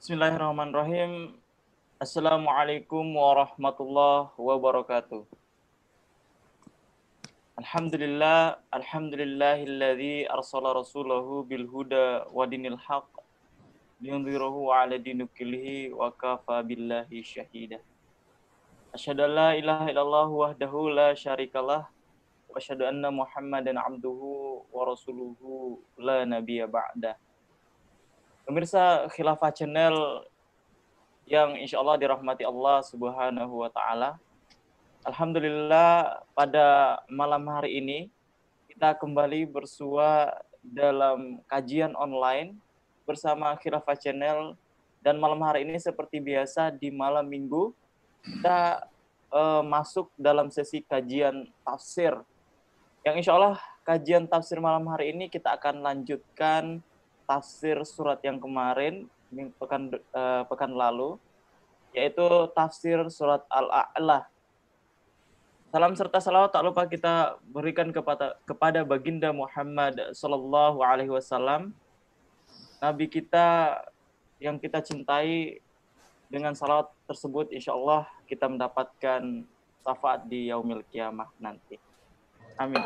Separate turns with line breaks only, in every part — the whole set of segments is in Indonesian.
Bismillahirrahmanirrahim. Assalamualaikum warahmatullahi wabarakatuh. Alhamdulillah, alhamdulillahilladzi arsala rasulahu bil huda wa dinil haq liyunzirahu ala dini kullihi wa kafa billahi syahida. Asyhadu an la ilaha illallah wahdahu la syarikalah wa asyhadu anna Muhammadan abduhu wa rasuluhu la nabiyya ba'da. Pemirsa Khilafah Channel yang insya Allah dirahmati Allah Subhanahu wa taala. Alhamdulillah pada malam hari ini kita kembali bersua dalam kajian online bersama Khilafah Channel dan malam hari ini seperti biasa di malam minggu kita uh, masuk dalam sesi kajian tafsir yang insya Allah kajian tafsir malam hari ini kita akan lanjutkan tafsir surat yang kemarin pekan uh, pekan lalu yaitu tafsir surat Al-A'la Salam serta salawat tak lupa kita berikan kepada kepada baginda Muhammad Sallallahu Alaihi Wasallam, Nabi kita yang kita cintai. Dengan salawat tersebut, insya Allah kita mendapatkan syafaat di yaumil kiamah nanti. Amin.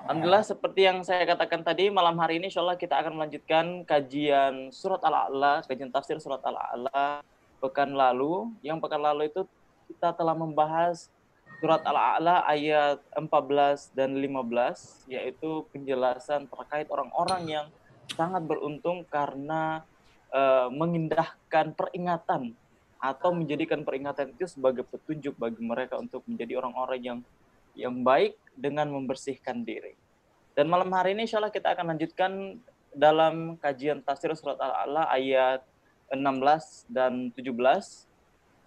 Alhamdulillah seperti yang saya katakan tadi malam hari ini insya Allah kita akan melanjutkan kajian surat Al-A'la, kajian tafsir surat Al-A'la pekan lalu. Yang pekan lalu itu kita telah membahas surat Al-A'la ayat 14 dan 15 yaitu penjelasan terkait orang-orang yang sangat beruntung karena uh, mengindahkan peringatan atau menjadikan peringatan itu sebagai petunjuk bagi mereka untuk menjadi orang-orang yang yang baik dengan membersihkan diri. Dan malam hari ini insya Allah kita akan lanjutkan dalam kajian tafsir surat Al-A'la ayat 16 dan 17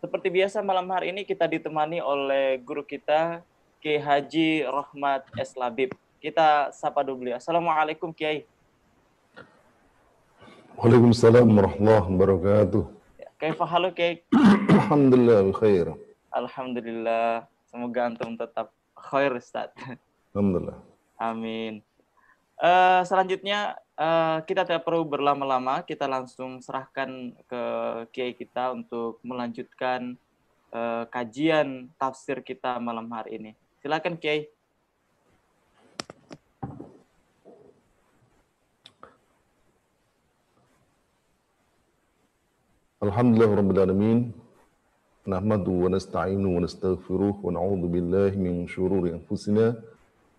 seperti biasa malam hari ini kita ditemani oleh guru kita Kiai Haji Rahmat S. Labib. Kita sapa dulu beliau. Assalamualaikum Kiai.
Waalaikumsalam warahmatullahi wabarakatuh.
Ya, Kaifa halu Kiai?
Alhamdulillah khair.
Alhamdulillah. Semoga antum tetap khair Ustaz.
Alhamdulillah.
Amin. Uh, selanjutnya uh, kita tidak perlu berlama-lama, kita langsung serahkan ke kiai kita untuk melanjutkan uh, kajian tafsir kita malam hari ini. Silakan kiai.
Alhamdulillah rabbil alamin. Wa nastaghfiruh wa na'udzu billahi min shururi anfusina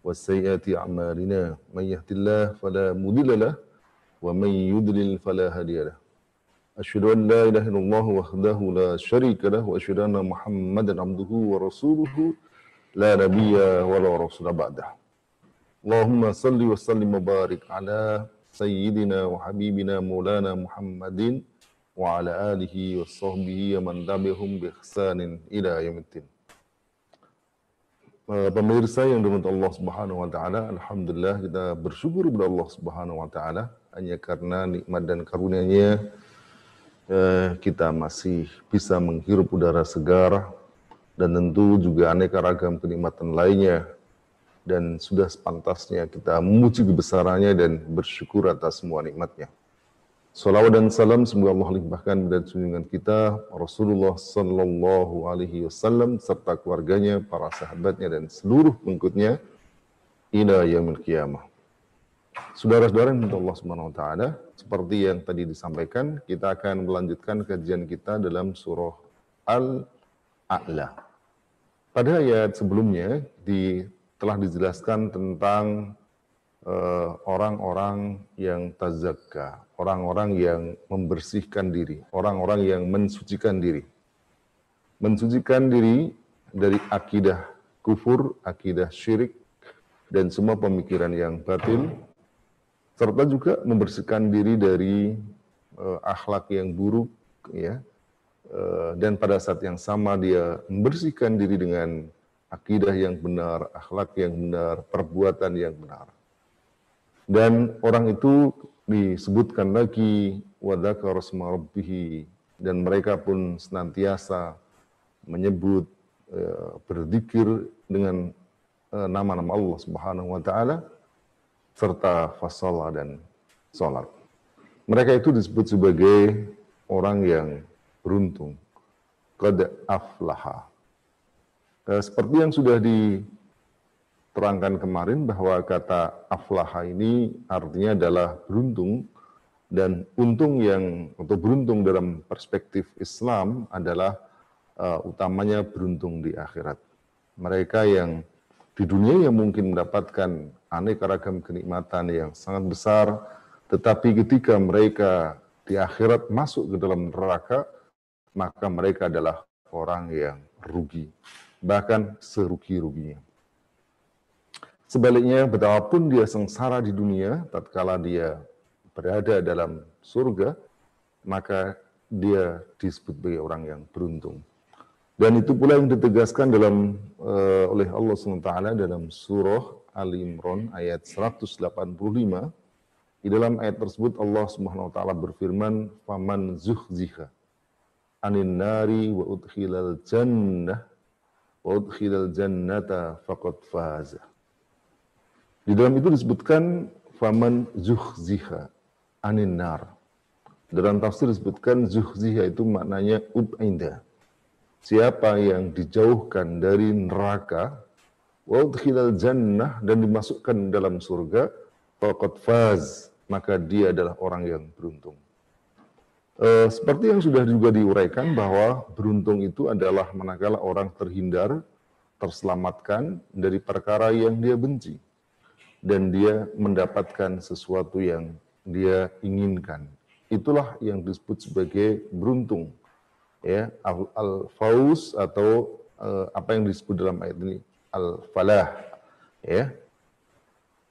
والسيئات أعمالنا. من يهد الله فلا مضل له ومن يضلل فلا هادي له. أشهد أن لا إله إلا الله وحده لا شريك له وأشهد أن محمدا عبده ورسوله. لا نبي ولا رسول بعده. اللهم صل وسلم وبارك على سيدنا وحبيبنا مولانا محمد وعلى آله وصحبه ومن تبعهم بإحسان إلى يوم الدين Uh, pemirsa yang dirahmati Allah Subhanahu wa taala, alhamdulillah kita bersyukur kepada Allah Subhanahu wa taala hanya karena nikmat dan karunia-Nya uh, kita masih bisa menghirup udara segar dan tentu juga aneka ragam kenikmatan lainnya dan sudah sepantasnya kita memuji kebesarannya dan bersyukur atas semua nikmatnya. Salawat dan salam semoga Allah limpahkan pada junjungan kita Rasulullah Sallallahu Alaihi Wasallam serta keluarganya, para sahabatnya dan seluruh pengikutnya ila yaumil qiyamah. Saudara-saudara yang Allah Subhanahu wa taala, seperti yang tadi disampaikan, kita akan melanjutkan kajian kita dalam surah Al-A'la. Pada ayat sebelumnya di, telah dijelaskan tentang orang-orang uh, yang tazakka, orang-orang yang membersihkan diri, orang-orang yang mensucikan diri. Mensucikan diri dari akidah kufur, akidah syirik, dan semua pemikiran yang batil, serta juga membersihkan diri dari uh, akhlak yang buruk, ya, uh, dan pada saat yang sama dia membersihkan diri dengan akidah yang benar, akhlak yang benar, perbuatan yang benar. Dan orang itu disebutkan lagi wadakar rabbih dan mereka pun senantiasa menyebut uh, berzikir dengan uh, nama-nama Allah Subhanahu wa taala serta fasalah dan salat. Mereka itu disebut sebagai orang yang beruntung. Qad aflaha. Eh, seperti yang sudah diterangkan kemarin bahwa kata aflaha ini artinya adalah beruntung dan untung yang atau beruntung dalam perspektif Islam adalah uh, utamanya beruntung di akhirat. Mereka yang di dunia yang mungkin mendapatkan aneka ragam kenikmatan yang sangat besar, tetapi ketika mereka di akhirat masuk ke dalam neraka, maka mereka adalah orang yang rugi, bahkan serugi-ruginya. Sebaliknya, betapapun dia sengsara di dunia, tatkala dia berada dalam surga, maka dia disebut sebagai orang yang beruntung. Dan itu pula yang ditegaskan dalam uh, oleh Allah SWT dalam surah Ali Imran ayat 185. Di dalam ayat tersebut Allah Subhanahu wa taala berfirman, "Faman zuhziha anin nari wa udkhilal jannah wa udkhilal jannata faqad faza." Di dalam itu disebutkan faman zuhziha anin nar. Dalam tafsir disebutkan zuhziha itu maknanya ub'inda. Siapa yang dijauhkan dari neraka, wadkhilal jannah dan dimasukkan dalam surga, faqad faz, maka dia adalah orang yang beruntung. E, seperti yang sudah juga diuraikan bahwa beruntung itu adalah manakala orang terhindar, terselamatkan dari perkara yang dia benci dan dia mendapatkan sesuatu yang dia inginkan. Itulah yang disebut sebagai beruntung. Ya, al-fauz atau uh, apa yang disebut dalam ayat ini al-falah. Ya.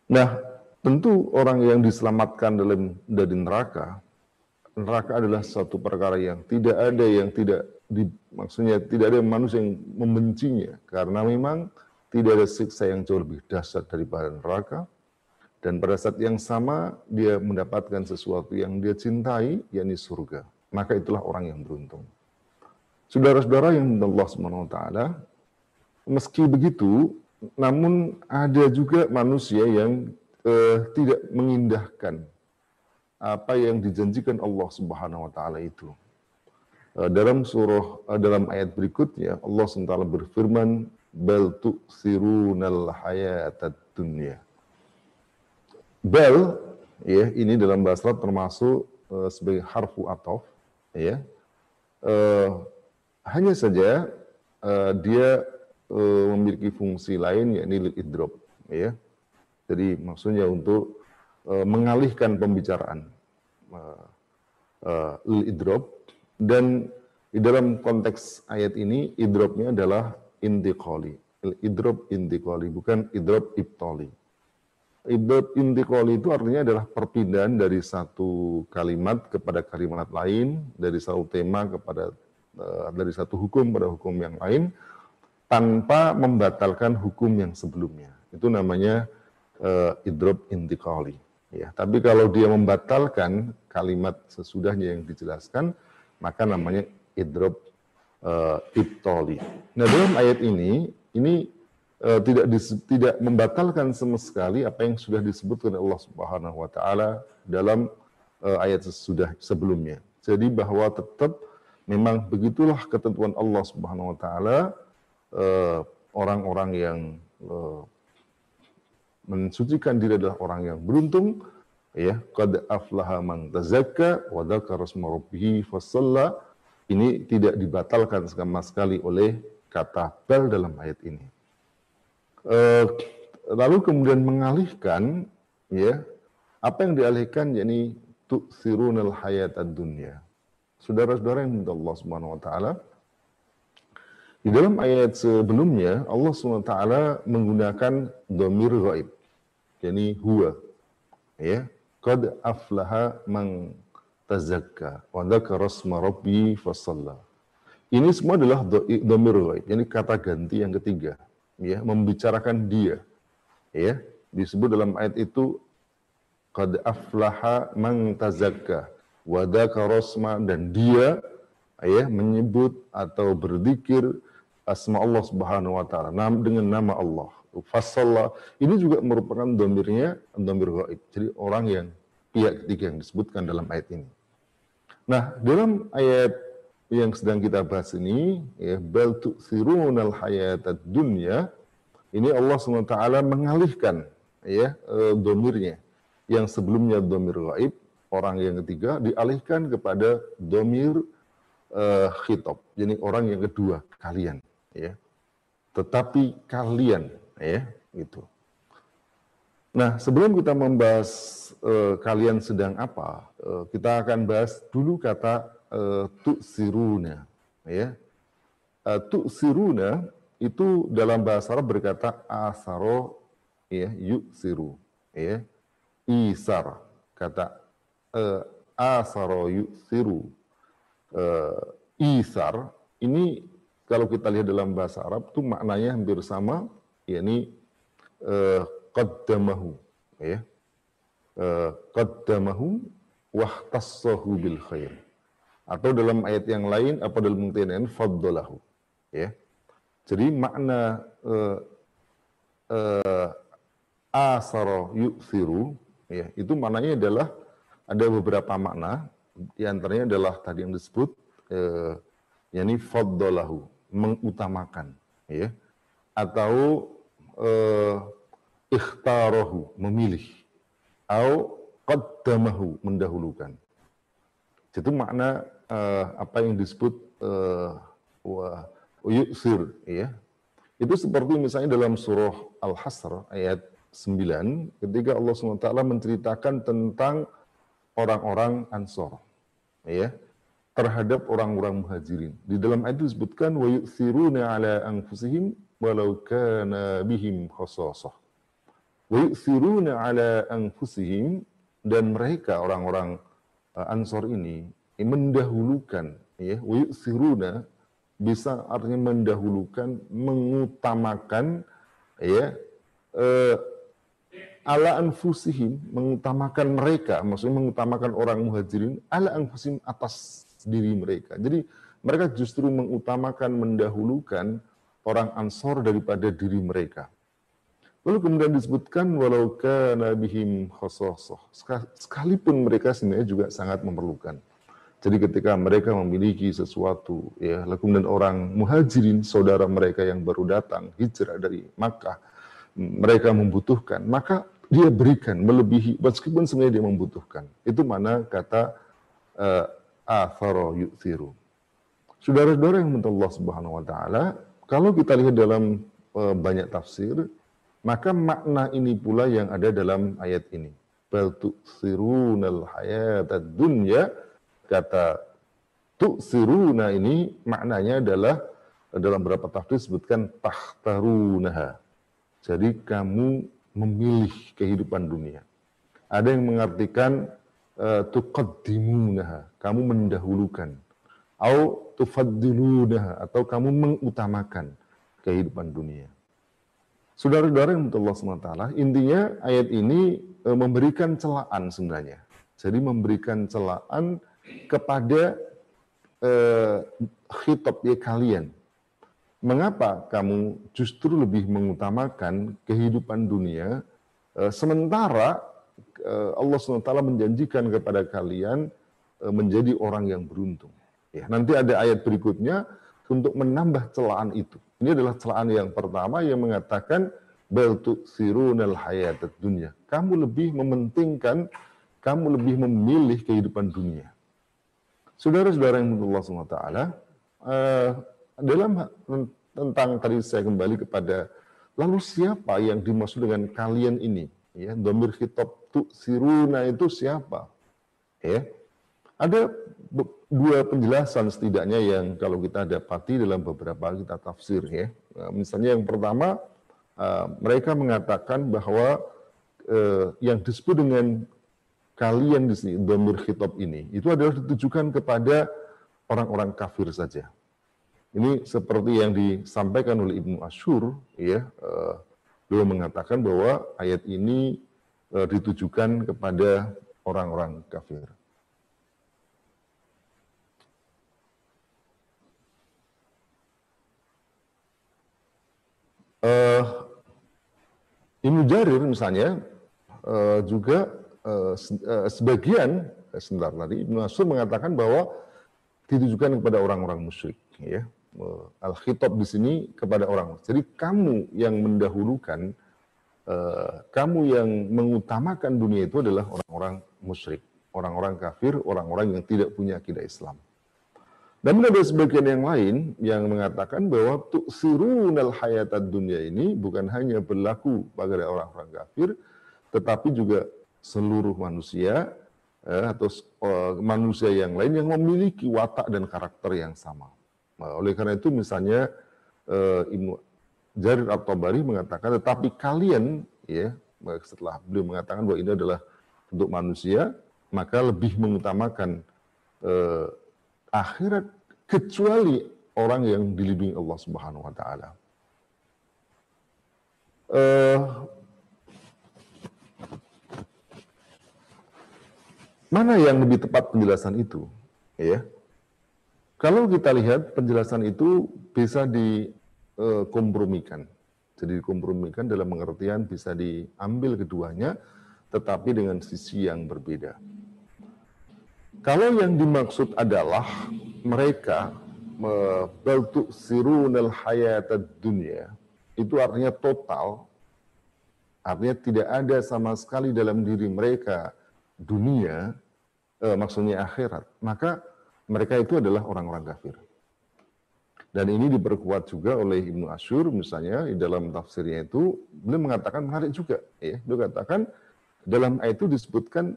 Nah, tentu orang yang diselamatkan dalam dari neraka, neraka adalah satu perkara yang tidak ada yang tidak di, maksudnya tidak ada manusia yang membencinya karena memang tidak ada siksa yang jauh lebih dahsyat daripada neraka dan pada saat yang sama dia mendapatkan sesuatu yang dia cintai, yakni surga. Maka itulah orang yang beruntung. Saudara-saudara yang Allah SWT, meski begitu, namun ada juga manusia yang eh, tidak mengindahkan apa yang dijanjikan Allah Subhanahu wa taala itu. Eh, dalam surah eh, dalam ayat berikutnya Allah SWT berfirman bal tu'sirunal hayatad dunya Bel, ya ini dalam bahasa Arab termasuk uh, sebagai harfu atof, ya. Uh, hanya saja uh, dia uh, memiliki fungsi lain yakni lil idrob, ya. Jadi maksudnya untuk uh, mengalihkan pembicaraan uh, uh, lil dan di dalam konteks ayat ini idrobnya adalah intiqali. Idrob intiqali bukan idrob ibtali. Ibad intiqali itu artinya adalah perpindahan dari satu kalimat kepada kalimat lain, dari satu tema kepada uh, dari satu hukum pada hukum yang lain tanpa membatalkan hukum yang sebelumnya. Itu namanya uh, idrob intiqali. Ya, tapi kalau dia membatalkan kalimat sesudahnya yang dijelaskan, maka namanya idrob uh, ibtali. Nah, dalam ayat ini ini uh, tidak dis, tidak membatalkan sama sekali apa yang sudah disebutkan Allah Subhanahu wa taala dalam uh, ayat sudah sebelumnya. Jadi bahwa tetap memang begitulah ketentuan Allah Subhanahu wa taala orang-orang yang uh, mensucikan diri adalah orang yang beruntung ya qad aflaha man tazakka wa dzakara rabbih ini tidak dibatalkan sama sekali oleh kata bal dalam ayat ini. Eh, lalu kemudian mengalihkan ya apa yang dialihkan yakni tu'sirunal hayatad dunya. Saudara-saudara yang minta Allah Subhanahu wa taala di dalam ayat sebelumnya Allah Subhanahu wa taala menggunakan dhamir ghaib. yakni huwa. Ya, qad aflaha man tazakka wa dzakara rasma rabbi fasalla. Ini semua adalah dhamir ghaib, yakni kata ganti yang ketiga ya membicarakan dia ya disebut dalam ayat itu qad aflaha man tazakka wa rosma dan dia ya menyebut atau berzikir asma Allah Subhanahu wa taala dengan nama Allah. Fasalla ini juga merupakan domirnya domir gaib. Jadi orang yang pihak ketiga yang disebutkan dalam ayat ini. Nah, dalam ayat yang sedang kita bahas ini, ya, bal tu'thirunal hayatad dunya, ini Allah SWT mengalihkan ya e, domirnya. Yang sebelumnya domir gaib orang yang ketiga dialihkan kepada domir uh, khitab. Jadi orang yang kedua kalian ya. Tetapi kalian ya gitu nah sebelum kita membahas uh, kalian sedang apa uh, kita akan bahas dulu kata uh, tu'siruna ya. Uh, tu'siruna itu dalam bahasa Arab berkata asaro ya yu'siru ya. Isar kata uh, asaro yu'siru. Uh, isar ini kalau kita lihat dalam bahasa Arab itu maknanya hampir sama yakni uh, qaddamahu. Ya. Uh, qaddamahu wahtassahu bil khair. Atau dalam ayat yang lain apa dalam pengertian lain faddalahu. Ya. Jadi makna uh, uh, asaro yu'siru Ya, itu maknanya adalah ada beberapa makna, di antaranya adalah tadi yang disebut eh, yakni faddalahu, mengutamakan, ya. Atau eh, ikhtarahu, memilih. Atau qaddamahu, mendahulukan. Itu makna eh, apa yang disebut wa yusir, ya. Itu seperti misalnya dalam surah Al-Hasr ayat 9 ketika Allah SWT menceritakan tentang orang-orang Ansor ya terhadap orang-orang muhajirin. Di dalam ayat disebutkan wa yu'thiruna ala anfusihim walau kana bihim khasasah. Ala anfusihim dan mereka orang-orang uh, Ansor ini mendahulukan ya yu'thiruna bisa artinya mendahulukan mengutamakan ya eh, ala anfusihim mengutamakan mereka, maksudnya mengutamakan orang muhajirin ala anfusihim atas diri mereka. Jadi mereka justru mengutamakan, mendahulukan orang ansor daripada diri mereka. Lalu kemudian disebutkan walau kana bihim khososoh. Sekalipun mereka sebenarnya juga sangat memerlukan. Jadi ketika mereka memiliki sesuatu, ya, lalu kemudian orang muhajirin, saudara mereka yang baru datang, hijrah dari Makkah, mereka membutuhkan, maka dia berikan melebihi meskipun sebenarnya dia membutuhkan. Itu mana kata uh, athara yu'thiru. Saudara-saudara yang menurut Allah Subhanahu wa taala, kalau kita lihat dalam uh, banyak tafsir, maka makna ini pula yang ada dalam ayat ini. Bal tu'thirunal hayatad dunya kata tu'thiruna ini maknanya adalah dalam beberapa tafsir disebutkan tahtarunaha. Jadi kamu memilih kehidupan dunia. Ada yang mengartikan uh, tuqaddimunaha, kamu mendahulukan. Au tufaddilunaha, atau kamu mengutamakan kehidupan dunia. Saudara-saudara yang Allah SWT, intinya ayat ini uh, memberikan celaan sebenarnya. Jadi memberikan celaan kepada uh, khitab ya kalian, mengapa kamu justru lebih mengutamakan kehidupan dunia eh, sementara eh, Allah SWT menjanjikan kepada kalian eh, menjadi orang yang beruntung. Ya, nanti ada ayat berikutnya untuk menambah celaan itu. Ini adalah celaan yang pertama yang mengatakan bal tu'thirunal hayatat dunia. Kamu lebih mementingkan, kamu lebih memilih kehidupan dunia. Saudara-saudara yang menurut Allah SWT, dalam tentang tadi saya kembali kepada lalu siapa yang dimaksud dengan kalian ini ya domir tu siruna itu siapa ya ada dua penjelasan setidaknya yang kalau kita dapati dalam beberapa kita tafsir ya nah, misalnya yang pertama uh, mereka mengatakan bahwa uh, yang disebut dengan kalian di sini domir khitab ini itu adalah ditujukan kepada orang-orang kafir saja ini seperti yang disampaikan oleh Ibnu Ashur, ya, uh, beliau mengatakan bahwa ayat ini ditujukan kepada orang-orang kafir. Uh, Ibnu Jarir misalnya uh, juga uh, sebagian sebentar tadi Ibnu mengatakan bahwa ditujukan kepada orang-orang musyrik ya. Al khitab di sini kepada orang jadi kamu yang mendahulukan uh, kamu yang mengutamakan dunia itu adalah orang-orang musyrik. Orang-orang kafir orang-orang yang tidak punya akidah Islam dan ada sebagian yang lain yang mengatakan bahwa tuksirunal hayatad dunia ini bukan hanya berlaku pada orang-orang kafir, tetapi juga seluruh manusia eh, atau uh, manusia yang lain yang memiliki watak dan karakter yang sama. Nah, oleh karena itu misalnya Ibnu Jarir At-Tabari mengatakan tetapi kalian ya setelah beliau mengatakan bahwa ini adalah untuk manusia maka lebih mengutamakan uh, akhirat kecuali orang yang dilindungi Allah Subhanahu wa taala. Uh, mana yang lebih tepat penjelasan itu? Ya. Kalau kita lihat penjelasan itu bisa dikompromikan. Jadi dikompromikan dalam pengertian bisa diambil keduanya, tetapi dengan sisi yang berbeda. Kalau yang dimaksud adalah mereka membantu sirunal hayat dunia, itu artinya total, artinya tidak ada sama sekali dalam diri mereka dunia, eh, maksudnya akhirat, maka mereka itu adalah orang-orang kafir. Dan ini diperkuat juga oleh Ibnu Asyur misalnya di dalam tafsirnya itu beliau mengatakan menarik juga ya. Beliau katakan dalam ayat itu disebutkan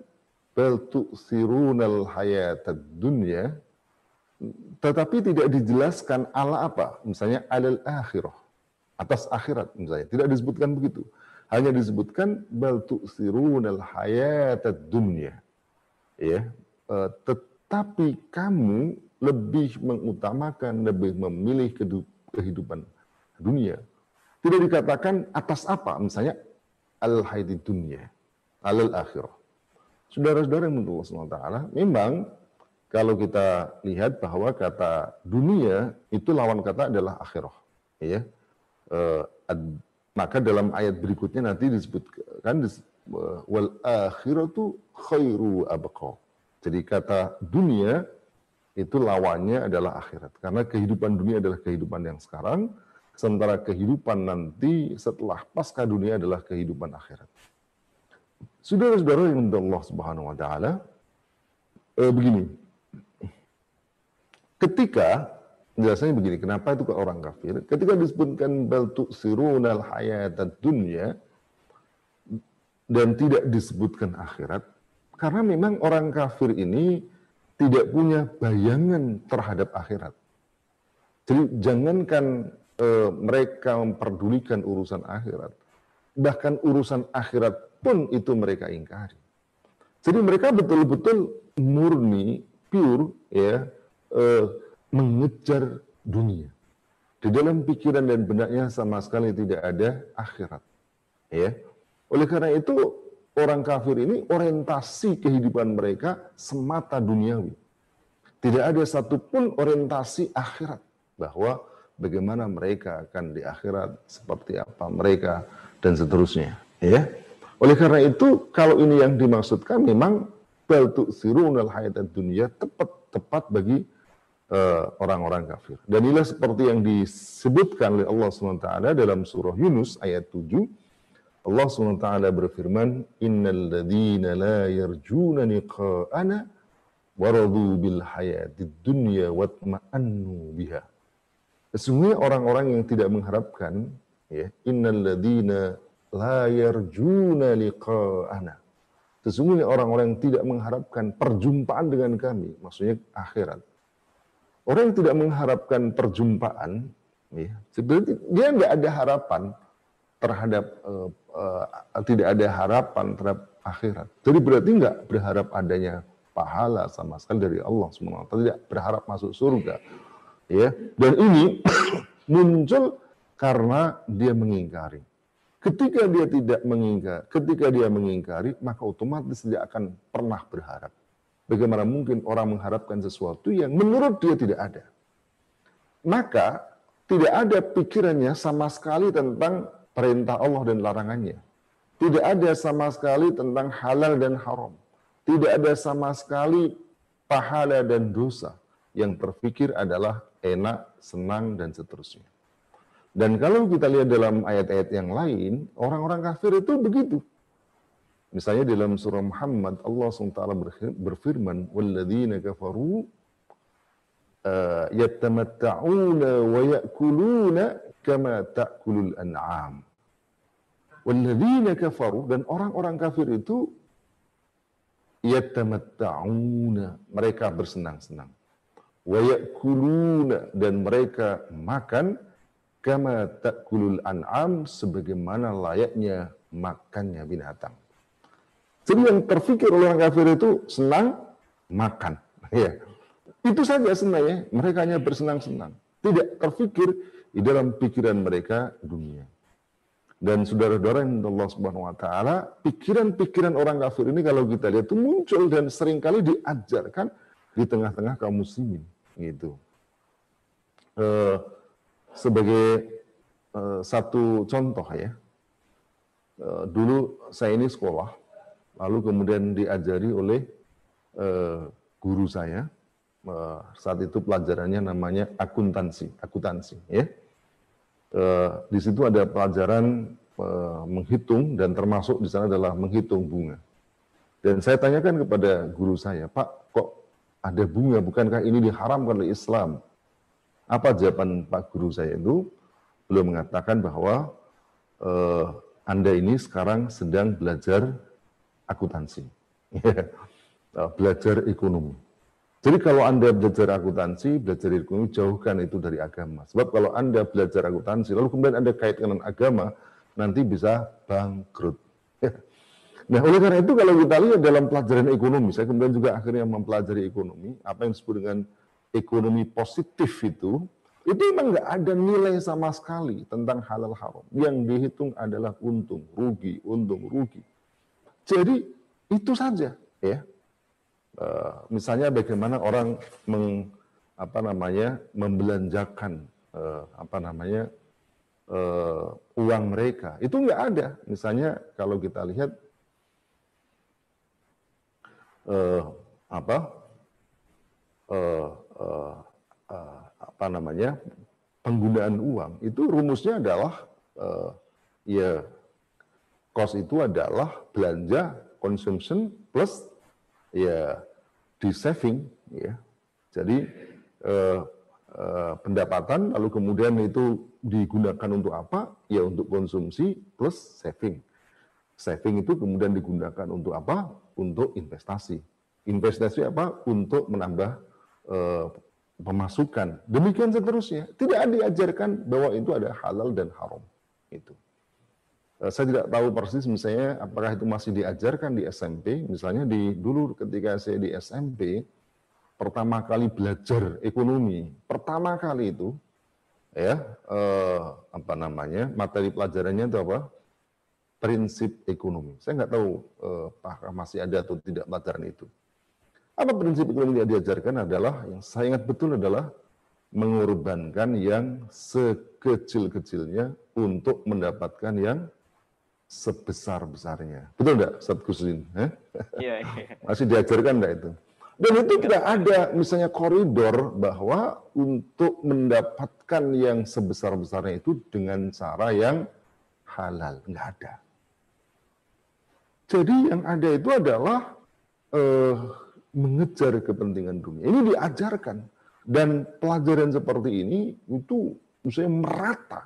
bal tu'sirunal hayatad dunya. Tetapi tidak dijelaskan ala apa? Misalnya alal akhirah. Atas akhirat misalnya. Tidak disebutkan begitu. Hanya disebutkan bal tu'sirunal hayatad dunya. Ya. E, tetapi kamu lebih mengutamakan lebih memilih kehidupan dunia. Tidak dikatakan atas apa? Misalnya al hayatid dunya alal akhirah Saudara-saudara yang menurut Allah Taala, memang kalau kita lihat bahwa kata dunia itu lawan kata adalah akhirah. Ya. Uh, ad, maka dalam ayat berikutnya nanti disebutkan uh, wal akhiratu khairu abqa. Jadi kata dunia itu lawannya adalah akhirat. Karena kehidupan dunia adalah kehidupan yang sekarang, sementara kehidupan nanti setelah pasca dunia adalah kehidupan akhirat. Saudara-saudara yang untuk Allah Subhanahu wa taala eh, begini. Ketika Jelasnya begini, kenapa itu ke orang kafir? Ketika disebutkan bal tu'sirunal hayatad dunya dan tidak disebutkan akhirat, karena memang orang kafir ini tidak punya bayangan terhadap akhirat. Jadi jangankan e, mereka memperdulikan urusan akhirat, bahkan urusan akhirat pun itu mereka ingkari. Jadi mereka betul-betul murni, pure, ya, eh, mengejar dunia. Di dalam pikiran dan benaknya sama sekali tidak ada akhirat. Ya. Oleh karena itu, orang kafir ini orientasi kehidupan mereka semata duniawi. Tidak ada satupun orientasi akhirat. Bahwa bagaimana mereka akan di akhirat, seperti apa mereka, dan seterusnya. Ya. Oleh karena itu, kalau ini yang dimaksudkan memang bal tu'sirunal hayatad dunia tepat tepat bagi eh, orang-orang uh, kafir. Dan inilah seperti yang disebutkan oleh Allah SWT dalam surah Yunus ayat 7. Allah SWT berfirman, Innal ladhina la yarjuna niqa'ana waradu bil hayatid dunya watma'annu biha. Sesungguhnya orang-orang yang tidak mengharapkan ya, innal ladhina la yarjuna liqa'ana. Sesungguhnya orang-orang yang tidak mengharapkan perjumpaan dengan kami, maksudnya akhirat. Orang yang tidak mengharapkan perjumpaan, ya, sebenarnya dia nggak ada harapan terhadap uh, uh, tidak ada harapan terhadap akhirat. Jadi berarti nggak berharap adanya pahala sama sekali dari Allah SWT. Tidak berharap masuk surga. Ya, dan ini muncul karena dia mengingkari. Ketika dia tidak mengingkar, ketika dia mengingkari, maka otomatis dia akan pernah berharap. Bagaimana mungkin orang mengharapkan sesuatu yang menurut dia tidak ada? Maka tidak ada pikirannya sama sekali tentang perintah Allah dan larangannya. Tidak ada sama sekali tentang halal dan haram. Tidak ada sama sekali pahala dan dosa. Yang terfikir adalah enak, senang, dan seterusnya. Dan kalau kita lihat dalam ayat-ayat yang lain, orang-orang kafir itu begitu. Misalnya dalam surah Muhammad, Allah SWT berfirman, وَالَّذِينَ كَفَرُوا يَتَّمَتَّعُونَ وَيَأْكُلُونَ كَمَا تَأْكُلُ الْأَنْعَامِ وَالَّذِينَ كَفَرُوا Dan orang-orang kafir itu yatamatta'una mereka bersenang-senang wa ya'kuluna dan mereka makan kama ta'kulul an'am sebagaimana layaknya makannya binatang. Jadi yang terfikir oleh orang kafir itu senang makan. Ya. Itu saja sebenarnya, mereka hanya bersenang-senang. Tidak terfikir di dalam pikiran mereka dunia. Dan saudara-saudara yang Allah Subhanahu wa taala, pikiran-pikiran orang kafir ini kalau kita lihat itu muncul dan sering kali diajarkan di tengah-tengah kaum muslimin gitu. Uh, sebagai uh, satu contoh ya. Uh, dulu saya ini sekolah, lalu kemudian diajari oleh uh, guru saya. Saat itu pelajarannya namanya akuntansi, akuntansi ya Eh, di situ ada pelajaran eh, menghitung dan termasuk di sana adalah menghitung bunga. Dan saya tanyakan kepada guru saya, Pak, kok ada bunga? Bukankah ini diharamkan oleh Islam? Apa jawaban Pak guru saya itu? Beliau mengatakan bahwa eh, Anda ini sekarang sedang belajar akuntansi, belajar ekonomi. Jadi kalau Anda belajar akuntansi, belajar ekonomi, jauhkan itu dari agama. Sebab kalau Anda belajar akuntansi, lalu kemudian Anda kaitkan dengan agama, nanti bisa bangkrut. Nah, oleh karena itu kalau kita lihat dalam pelajaran ekonomi, saya kemudian juga akhirnya mempelajari ekonomi, apa yang disebut dengan ekonomi positif itu, itu memang nggak ada nilai sama sekali tentang halal haram. Yang dihitung adalah untung, rugi, untung, rugi. Jadi itu saja, ya. Eh, misalnya bagaimana orang meng, apa namanya membelanjakan uh, apa namanya uh, uang mereka itu nggak ada misalnya kalau kita lihat uh, apa uh, uh, uh, apa namanya penggunaan uang itu rumusnya adalah uh, ya cost itu adalah belanja consumption plus ya di saving ya. Jadi eh, eh, pendapatan lalu kemudian itu digunakan untuk apa? Ya untuk konsumsi plus saving. Saving itu kemudian digunakan untuk apa? Untuk investasi. Investasi apa? Untuk menambah eh, pemasukan. Demikian seterusnya. Tidak diajarkan bahwa itu ada halal dan haram. Itu. Eh, saya tidak tahu persis misalnya apakah itu masih diajarkan di SMP. Misalnya di dulu ketika saya di SMP pertama kali belajar ekonomi, pertama kali itu ya eh, apa namanya materi pelajarannya itu apa? Prinsip ekonomi. Saya nggak tahu eh, apakah masih ada atau tidak pelajaran itu. Apa prinsip ekonomi yang diajarkan adalah yang saya ingat betul adalah mengorbankan yang sekecil-kecilnya untuk mendapatkan yang sebesar-besarnya. Betul enggak, Ustaz Kusin? Iya, iya. Masih diajarkan enggak itu? Dan itu tidak ada misalnya koridor bahwa untuk mendapatkan yang sebesar-besarnya itu dengan cara yang halal. Enggak ada. Jadi yang ada itu adalah eh, mengejar kepentingan dunia. Ini diajarkan. Dan pelajaran seperti ini itu misalnya merata.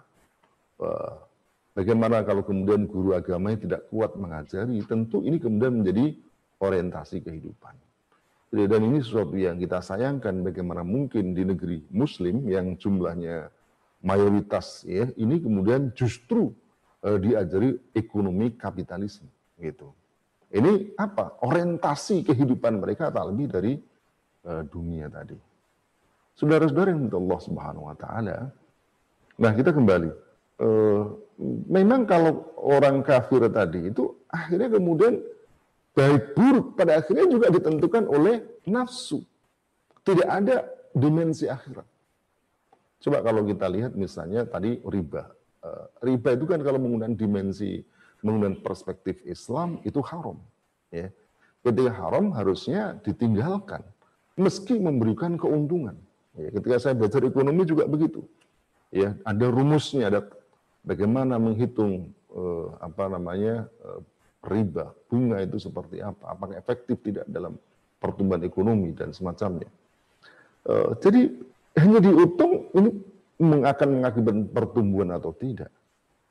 Eh, Bagaimana kalau kemudian guru agama yang tidak kuat mengajari, tentu ini kemudian menjadi orientasi kehidupan. Dan ini sesuatu yang kita sayangkan bagaimana mungkin di negeri muslim yang jumlahnya mayoritas ya, ini kemudian justru uh, diajari ekonomi kapitalisme gitu. Ini apa? Orientasi kehidupan mereka tak lebih dari uh, dunia tadi. Saudara-saudara yang Allah Subhanahu wa taala. Nah, kita kembali Eh, memang kalau orang kafir tadi itu akhirnya kemudian baik buruk pada akhirnya juga ditentukan oleh nafsu. Tidak ada dimensi akhirat. Coba kalau kita lihat misalnya tadi riba. Uh, riba itu kan kalau menggunakan dimensi menggunakan perspektif Islam itu haram. Ya. Ketika haram harusnya ditinggalkan, meski memberikan keuntungan. Ya, ketika saya belajar ekonomi juga begitu. Ya, ada rumusnya, ada bagaimana menghitung eh, apa namanya eh, riba, bunga itu seperti apa, apakah efektif tidak dalam pertumbuhan ekonomi dan semacamnya. Eh, jadi hanya dihitung ini akan mengakibatkan pertumbuhan atau tidak.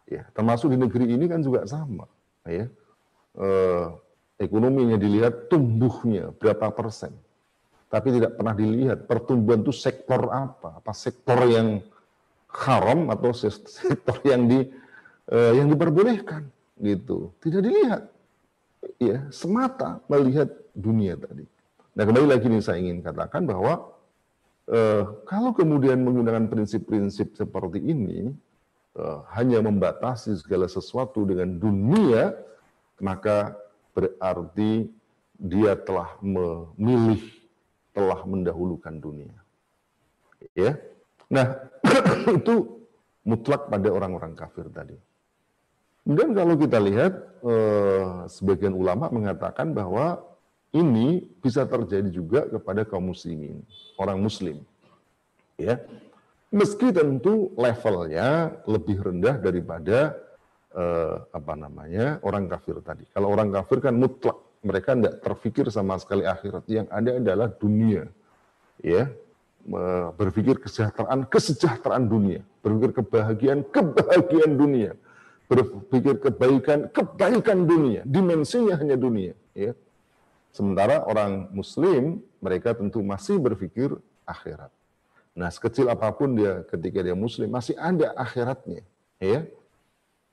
Ya, termasuk di negeri ini kan juga sama. Ya, eh, ekonominya dilihat tumbuhnya berapa persen, tapi tidak pernah dilihat pertumbuhan itu sektor apa, apa sektor yang haram atau sektor yang di eh, yang diperbolehkan gitu. Tidak dilihat. Ya, semata melihat dunia tadi. Nah, kembali lagi nih saya ingin katakan bahwa eh, kalau kemudian menggunakan prinsip-prinsip seperti ini hanya membatasi segala sesuatu dengan dunia, maka berarti dia telah memilih, telah mendahulukan dunia. Ya. Nah, itu mutlak pada orang-orang kafir tadi. Dan kalau kita lihat, eh, sebagian ulama mengatakan bahwa ini bisa terjadi juga kepada kaum muslimin, orang muslim. Ya. Meski tentu levelnya lebih rendah daripada eh, apa namanya orang kafir tadi. Kalau orang kafir kan mutlak, mereka tidak terfikir sama sekali akhirat. Yang ada adalah dunia. Ya, berpikir kesejahteraan, kesejahteraan dunia, berpikir kebahagiaan, kebahagiaan dunia berpikir kebaikan, kebaikan dunia, dimensinya hanya dunia. Ya. Sementara orang Muslim, mereka tentu masih berpikir akhirat. Nah, sekecil apa pun dia ketika dia Muslim masih ada akhiratnya, ya.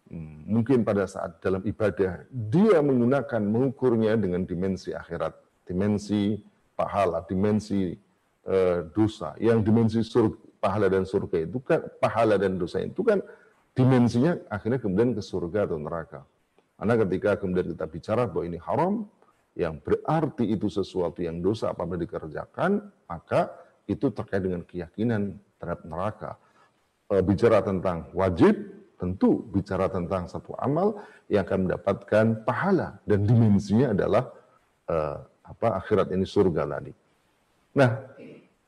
Hmm, mungkin pada saat dalam ibadah dia menggunakan mengukurnya dengan dimensi akhirat, dimensi pahala, dimensi uh, dosa. Yang dimensi surga, pahala dan surga itu kan pahala dan dosa itu kan dimensinya akhirnya kemudian ke surga atau neraka. Karena ketika kemudian kita bicara bahwa ini haram, yang berarti itu sesuatu yang dosa apabila dikerjakan, maka itu terkait dengan keyakinan terhadap neraka. E, bicara tentang wajib, tentu bicara tentang satu amal yang akan mendapatkan pahala dan dimensinya adalah e, apa akhirat ini surga tadi. Nah,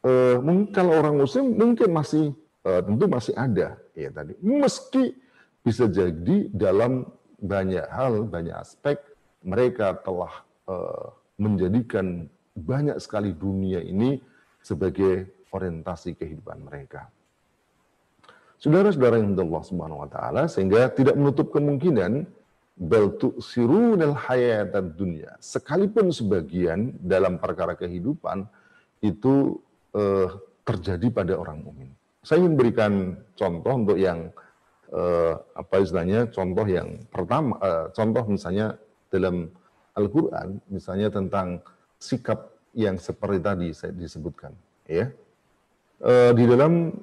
e, mungkin kalau orang muslim mungkin masih uh, tentu masih ada ya tadi. Meski bisa jadi dalam banyak hal, banyak aspek mereka telah uh, menjadikan banyak sekali dunia ini sebagai orientasi kehidupan mereka. Saudara-saudara yang Allah Subhanahu wa taala sehingga tidak menutup kemungkinan bal tu'sirunal hayatad dunya. Sekalipun sebagian dalam perkara kehidupan itu uh, terjadi pada orang mukmin. Saya ingin berikan contoh untuk yang eh, apa istilahnya contoh yang pertama eh, contoh misalnya dalam Al-Qur'an misalnya tentang sikap yang seperti tadi saya disebutkan ya. Eh, di dalam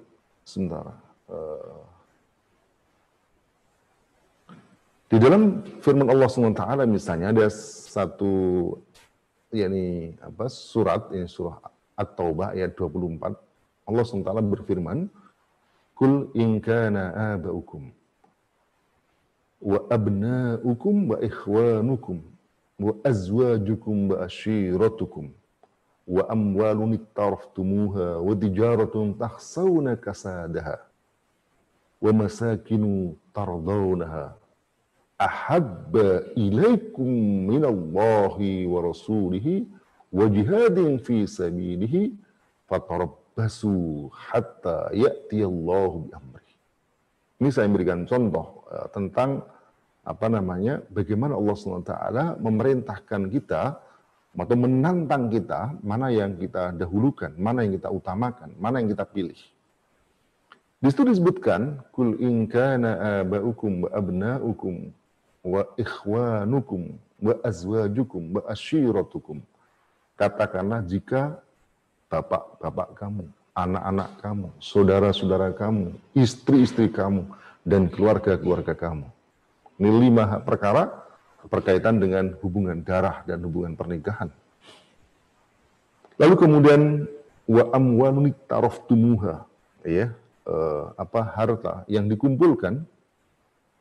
sebentar eh, di dalam firman Allah SWT misalnya ada satu yakni apa surat ini surah At-Taubah ayat 24 Allah SWT berfirman, Kul in kana aba'ukum wa abna'ukum wa ikhwanukum wa azwajukum wa ashiratukum wa amwalun iktaraftumuha wa tijaratun tahsawna kasadaha wa masakinu tardawnaha ahabba ilaikum minallahi wa rasulihi wa jihadin fi sabilihi fatarab basu hatta ya'tiyallahu bi amri. Ini saya memberikan contoh uh, tentang apa namanya bagaimana Allah SWT memerintahkan kita atau menantang kita mana yang kita dahulukan, mana yang kita utamakan, mana yang kita pilih. Di situ disebutkan kul in kana abaukum wa abnaukum wa ikhwanukum wa azwajukum wa ashiratukum. Katakanlah jika bapak-bapak kamu, anak-anak kamu, saudara-saudara kamu, istri-istri kamu, dan keluarga-keluarga kamu. Ini lima perkara berkaitan dengan hubungan darah dan hubungan pernikahan. Lalu kemudian wa amwalun tumuha, ya, eh, apa harta yang dikumpulkan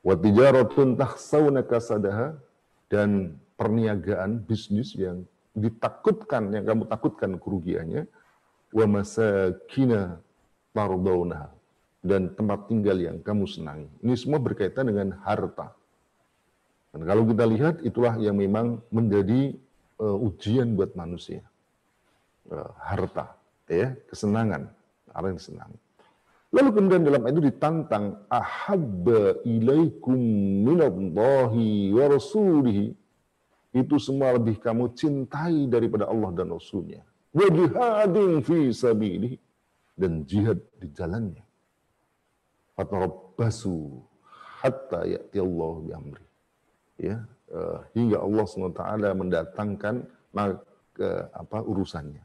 wa tijaratun tahsawna kasadaha dan perniagaan bisnis yang ditakutkan yang kamu takutkan kerugiannya wa masakina tardawnaha dan tempat tinggal yang kamu senangi. Ini semua berkaitan dengan harta. Dan kalau kita lihat itulah yang memang menjadi uh, ujian buat manusia. Uh, harta, ya, kesenangan, orang yang senang. Lalu kemudian dalam itu ditantang ahabba ilaikum minallahi wa rasulihi itu semua lebih kamu cintai daripada Allah dan Rasulnya. Wa jihadin fi sabilihi dan jihad di jalannya. Fatarabbasu hatta ya'ti Allah bi amri. Ya, uh, hingga Allah SWT mendatangkan apa urusannya.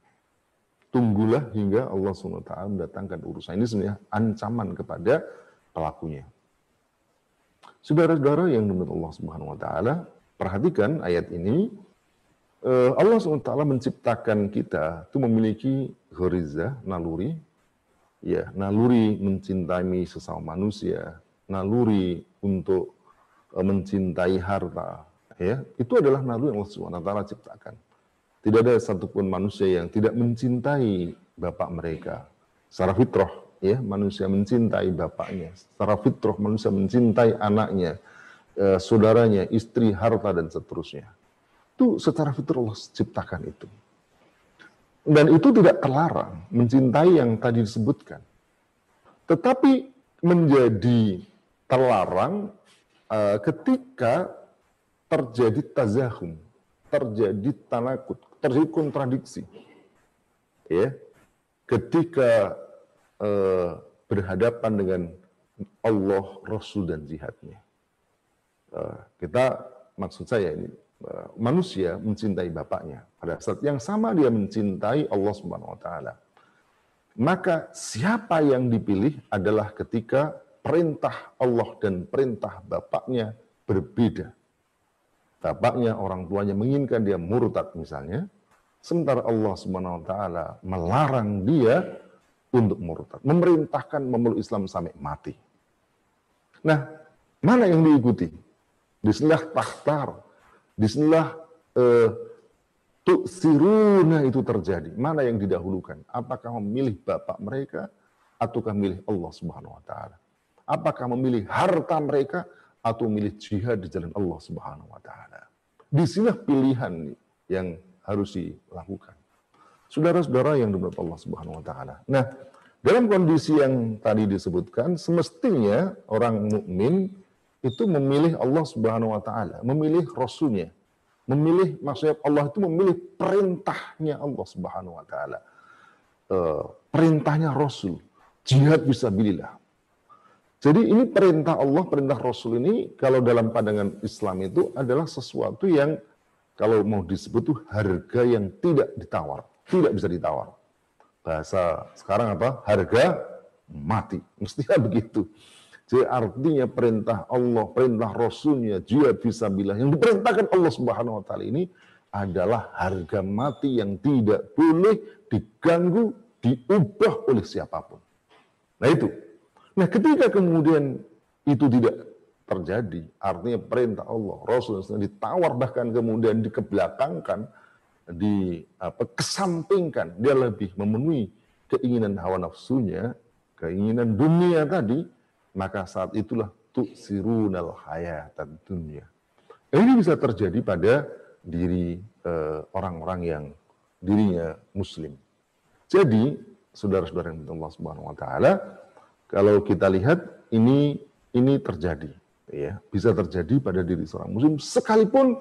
Tunggulah hingga Allah SWT mendatangkan urusan. Ini sebenarnya ancaman kepada pelakunya. Saudara-saudara yang dimuliakan Allah Subhanahu wa taala, perhatikan ayat ini eh, Allah SWT menciptakan kita itu memiliki ghariza, naluri, ya, naluri mencintai sesama manusia, naluri untuk eh, mencintai harta, ya. Itu adalah naluri yang Allah SWT ciptakan. Tidak ada satupun manusia yang tidak mencintai bapak mereka. Secara fitrah, ya, manusia mencintai bapaknya. Secara fitrah manusia mencintai anaknya, eh, saudaranya, istri, harta dan seterusnya. Itu secara fitrah Allah ciptakan itu. Dan itu tidak terlarang mencintai yang tadi disebutkan. Tetapi menjadi terlarang uh, ketika terjadi tazahum, terjadi tanakut, terjadi kontradiksi. Ya, ketika uh, berhadapan dengan Allah, Rasul dan jihadnya. Uh, kita maksud saya ini uh, manusia mencintai bapaknya. Pada saat yang sama dia mencintai Allah taala. Maka siapa yang dipilih adalah ketika perintah Allah dan perintah bapaknya berbeda bapaknya, orang tuanya menginginkan dia murtad misalnya, sementara Allah taala melarang dia untuk murtad, memerintahkan memeluk Islam sampai mati. Nah, mana yang diikuti? Di sinilah tahtar, di sinilah uh, siruna itu terjadi. Mana yang didahulukan? Apakah memilih bapak mereka ataukah memilih Allah Subhanahu wa taala? Apakah memilih harta mereka atau memilih jihad di jalan Allah Subhanahu wa taala. Di sini pilihan yang harus dilakukan. Saudara-saudara yang dimuliakan Allah Subhanahu wa taala. Nah, dalam kondisi yang tadi disebutkan, semestinya orang mukmin itu memilih Allah Subhanahu wa taala, memilih rasulnya, memilih maksudnya Allah itu memilih perintahnya Allah Subhanahu wa taala. Uh, perintahnya Rasul, jihad bisa bililah, jadi ini perintah Allah, perintah Rasul ini kalau dalam pandangan Islam itu adalah sesuatu yang kalau mau disebut itu harga yang tidak ditawar, tidak bisa ditawar. Bahasa sekarang apa? Harga mati. Mestinya begitu. Jadi artinya perintah Allah, perintah Rasulnya, jihad bilah yang diperintahkan Allah Subhanahu Wa Taala ini adalah harga mati yang tidak boleh diganggu, diubah oleh siapa pun. Nah itu Nah ketika kemudian itu tidak terjadi, artinya perintah Allah, Rasul ditawar bahkan kemudian dikebelakangkan, di apa, kesampingkan, dia lebih memenuhi keinginan hawa nafsunya, keinginan dunia tadi, maka saat itulah tu'sirunal hayatan dunia. Ini bisa terjadi pada diri eh, orang-orang eh, yang dirinya muslim. Jadi, saudara-saudara yang Allah Subhanahu wa taala, kalau kita lihat ini ini terjadi ya bisa terjadi pada diri seorang muslim sekalipun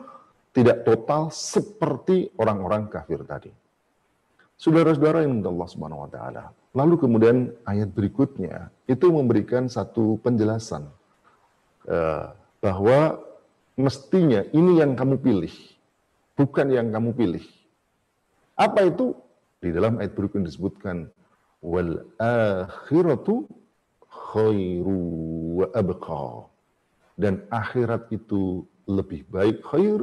tidak total seperti orang-orang kafir tadi. Saudara-saudara yang Allah Subhanahu wa taala. Lalu kemudian ayat berikutnya itu memberikan satu penjelasan uh, bahwa mestinya ini yang kamu pilih, bukan yang kamu pilih. Apa itu? Di dalam ayat berikutnya disebutkan wal akhiratu khairu wa abqa. Dan akhirat itu lebih baik khair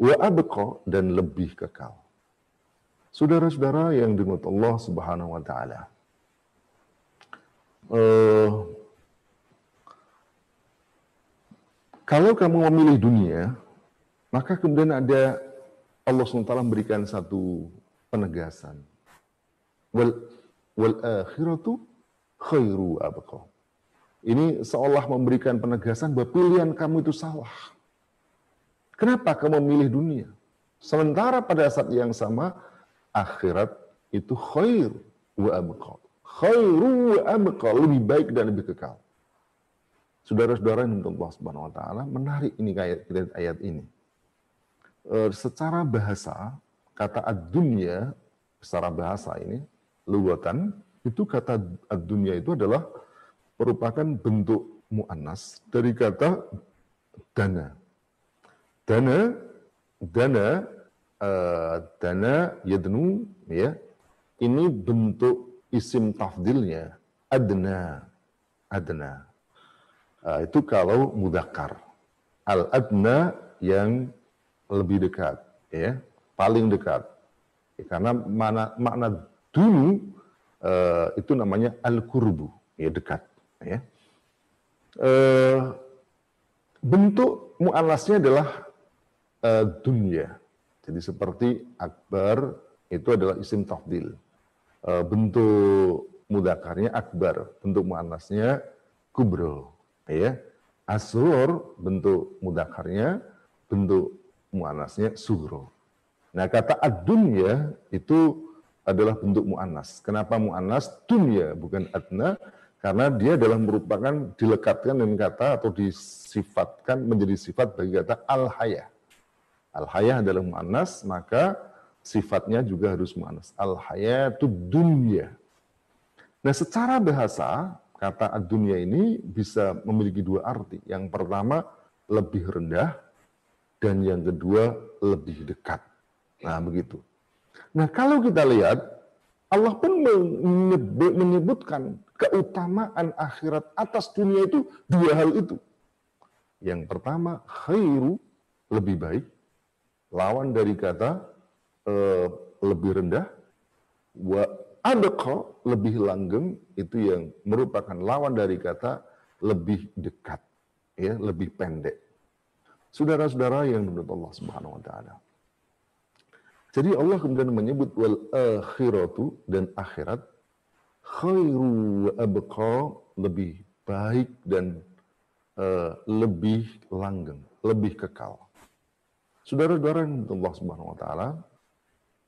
wa abqa dan lebih kekal. Saudara-saudara yang dimuliakan Allah Subhanahu wa taala. Uh, Kalau kamu memilih dunia, maka kemudian ada Allah SWT memberikan satu penegasan. Wal, wal akhiratu khairu abqa. Ini seolah memberikan penegasan bahwa pilihan kamu itu salah. Kenapa kamu memilih dunia? Sementara pada saat yang sama, akhirat itu khair wa abqa. Khairu wa abqa, lebih baik dan lebih kekal. Saudara-saudara yang Allah Subhanahu wa taala menarik ini ayat ayat ini. E, secara bahasa kata ad-dunya secara bahasa ini luwatan itu kata ad-dunya itu adalah merupakan bentuk muannas dari kata dana. Dana dana uh, dana yadnu ya ini bentuk isim tafdilnya adna adna Uh, itu kalau mudakar. Al-adna yang lebih dekat, ya, paling dekat. Ya, karena mana, makna dulu uh, itu namanya al-kurbu, ya dekat. Ya. Uh, bentuk mu'alasnya adalah uh, dunia. Jadi seperti akbar itu adalah isim tafdil. Uh, bentuk mudakarnya akbar, bentuk mu'anasnya kubro ya asrur bentuk mudakarnya bentuk muannasnya sugro nah kata ad-dunya itu adalah bentuk muannas kenapa muannas dunya bukan adna karena dia adalah merupakan dilekatkan dengan kata atau disifatkan menjadi sifat bagi kata al-haya al-haya adalah muannas maka sifatnya juga harus muannas al-haya itu dunya nah secara bahasa kata dunia ini bisa memiliki dua arti. Yang pertama lebih rendah dan yang kedua lebih dekat. Nah, begitu. Nah, kalau kita lihat Allah pun menyebutkan keutamaan akhirat atas dunia itu dua hal itu. Yang pertama khairu lebih baik, lawan dari kata e, lebih rendah, wa adqa lebih langgeng itu yang merupakan lawan dari kata lebih dekat ya lebih pendek. Saudara-saudara yang menurut Allah Subhanahu wa taala. Jadi Allah kemudian menyebut wal akhiratu dan akhirat khairu wa abqa lebih baik dan uh, lebih langgeng, lebih kekal. Saudara-saudara yang Allah Subhanahu wa taala,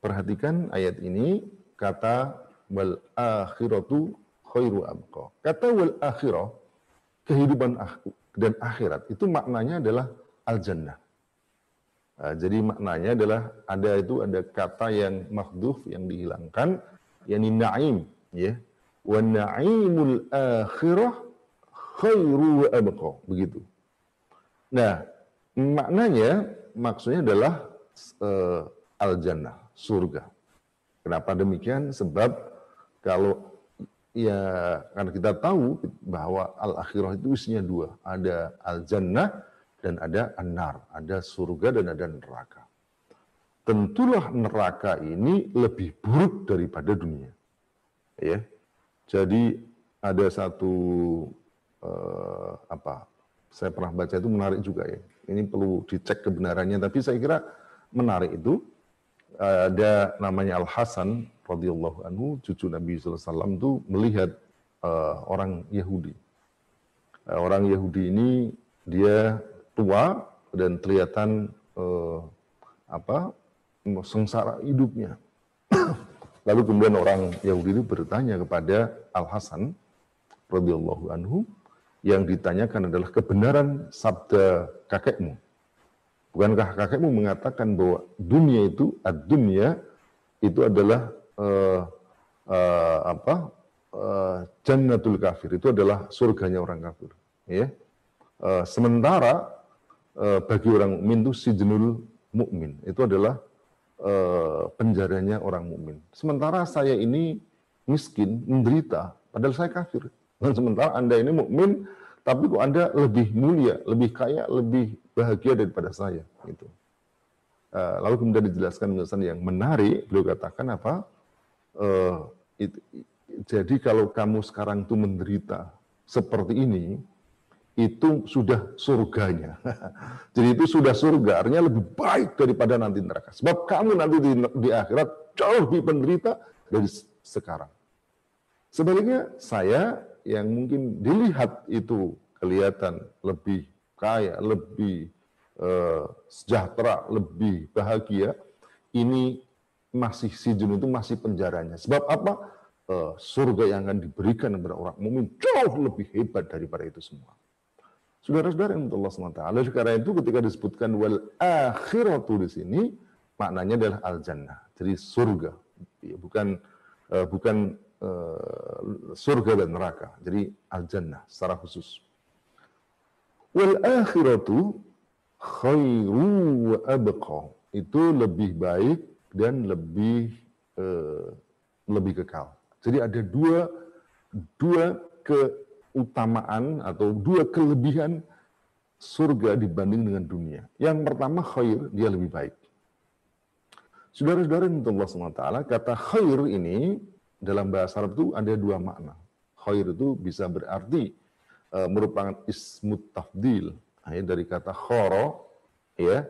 perhatikan ayat ini kata wal akhiratu khairu abqa. Kata wal akhirah, kehidupan dan akhirat itu maknanya adalah al jannah. Nah, jadi maknanya adalah ada itu ada kata yang makhduf yang dihilangkan yakni naim ya. Wa naimul akhirah khairu wa abqa begitu. Nah, maknanya maksudnya adalah uh, al jannah, surga. Kenapa demikian? Sebab kalau ya karena kita tahu bahwa al akhirah itu isinya dua, ada al jannah dan ada anar, ada surga dan ada neraka. Tentulah neraka ini lebih buruk daripada dunia. Ya. Jadi ada satu uh, apa? Saya pernah baca itu menarik juga ya. Ini perlu dicek kebenarannya, tapi saya kira menarik itu ada namanya Al Hasan radhiyallahu anhu cucu Nabi SAW itu melihat uh, orang Yahudi. Uh, orang Yahudi ini dia tua dan kelihatan uh, apa sengsara hidupnya. Lalu kemudian orang Yahudi itu bertanya kepada Al Hasan radhiyallahu anhu yang ditanyakan adalah kebenaran sabda kakekmu Bukankah kakekmu mengatakan bahwa dunia itu, ad-dunia itu adalah uh, uh, apa? Uh, jannatul kafir itu adalah surganya orang kafir. Ya. Uh, sementara bagi orang mukmin itu sijnul mukmin itu adalah uh, penjaranya orang mukmin. Sementara saya ini miskin, menderita, padahal saya kafir. Dan sementara Anda ini mukmin, tapi kok Anda lebih mulia, lebih kaya, lebih bahagia daripada saya. Gitu. Uh, lalu kemudian dijelaskan penjelasan yang menarik, beliau katakan apa? Uh, it, jadi kalau kamu sekarang itu menderita seperti ini, itu sudah surganya. Jadi itu sudah surga, artinya lebih baik daripada nanti neraka. Sebab kamu nanti di, di akhirat jauh lebih penderita dari sekarang. Sebaliknya saya yang mungkin dilihat itu kelihatan lebih kaya, lebih uh, sejahtera, lebih bahagia, ini masih si jun itu masih penjaranya. Sebab apa? Uh, surga yang akan diberikan kepada orang mukmin jauh lebih hebat daripada itu semua. Saudara-saudara yang Allah SWT. Oleh karena itu ketika disebutkan wal akhiratu di sini, maknanya adalah al jannah. Jadi surga, ya, bukan uh, bukan uh, surga dan neraka. Jadi al jannah secara khusus. Wal akhiratu khairu wa abqa. Itu lebih baik dan lebih uh, lebih kekal. Jadi ada dua dua ke keutamaan atau dua kelebihan surga dibanding dengan dunia. Yang pertama khair, dia lebih baik. Saudara-saudara yang Allah SWT, kata khair ini dalam bahasa Arab itu ada dua makna. Khair itu bisa berarti uh, merupakan ismut tafdil, ya, dari kata khoro, ya,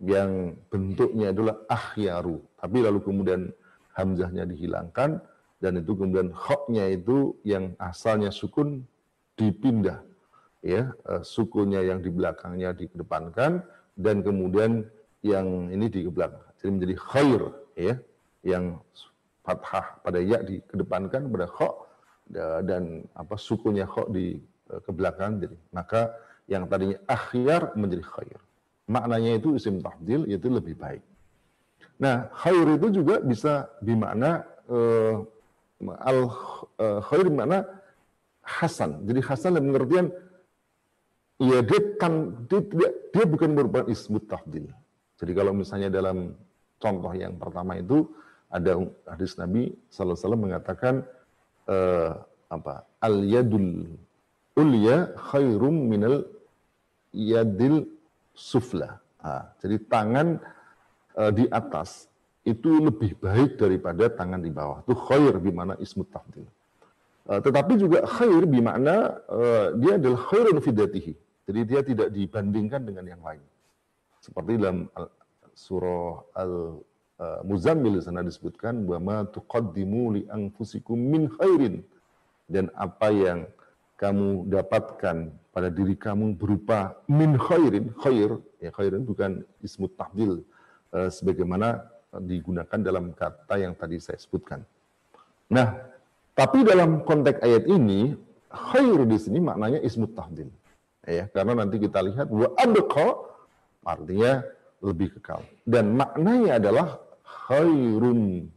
yang bentuknya adalah akhyaru. Tapi lalu kemudian hamzahnya dihilangkan, dan itu kemudian khoknya itu yang asalnya sukun dipindah ya uh, sukunya yang di belakangnya dikedepankan dan kemudian yang ini di belakang. Jadi menjadi khair ya yang fathah pada ya dikedepankan pada kha dan apa sukunya kha di uh, ke belakang jadi. Maka yang tadinya akhyar menjadi khair. Maknanya itu isim tafdil yaitu lebih baik. Nah khair itu juga bisa bermakna uh, al uh, khair bermakna Hasan. Jadi Hasan dalam pengertian ya dia, kan, dia, dia, bukan merupakan ismut tafdil. Jadi kalau misalnya dalam contoh yang pertama itu ada hadis Nabi Sallallahu Alaihi mengatakan uh, apa al yadul ulya khairum minal yadil sufla. Nah, jadi tangan uh, di atas itu lebih baik daripada tangan di bawah. Itu khair di mana ismut tafdil. Eh, tetapi juga khair bermakna uh, dia adalah khairun fidatihi. Jadi dia tidak dibandingkan dengan yang lain. Seperti dalam surah Al-Muzammil sana disebutkan bahwa tuqaddimu li anfusikum min khairin dan apa yang kamu dapatkan pada diri kamu berupa min khairin, khair, ya khairin bukan ismut tahdil sebagaimana digunakan dalam kata yang tadi saya sebutkan. Nah, tapi dalam konteks ayat ini, khair di sini maknanya ismut tahdil. Ya, karena nanti kita lihat wa abqa artinya lebih kekal. Dan maknanya adalah khairun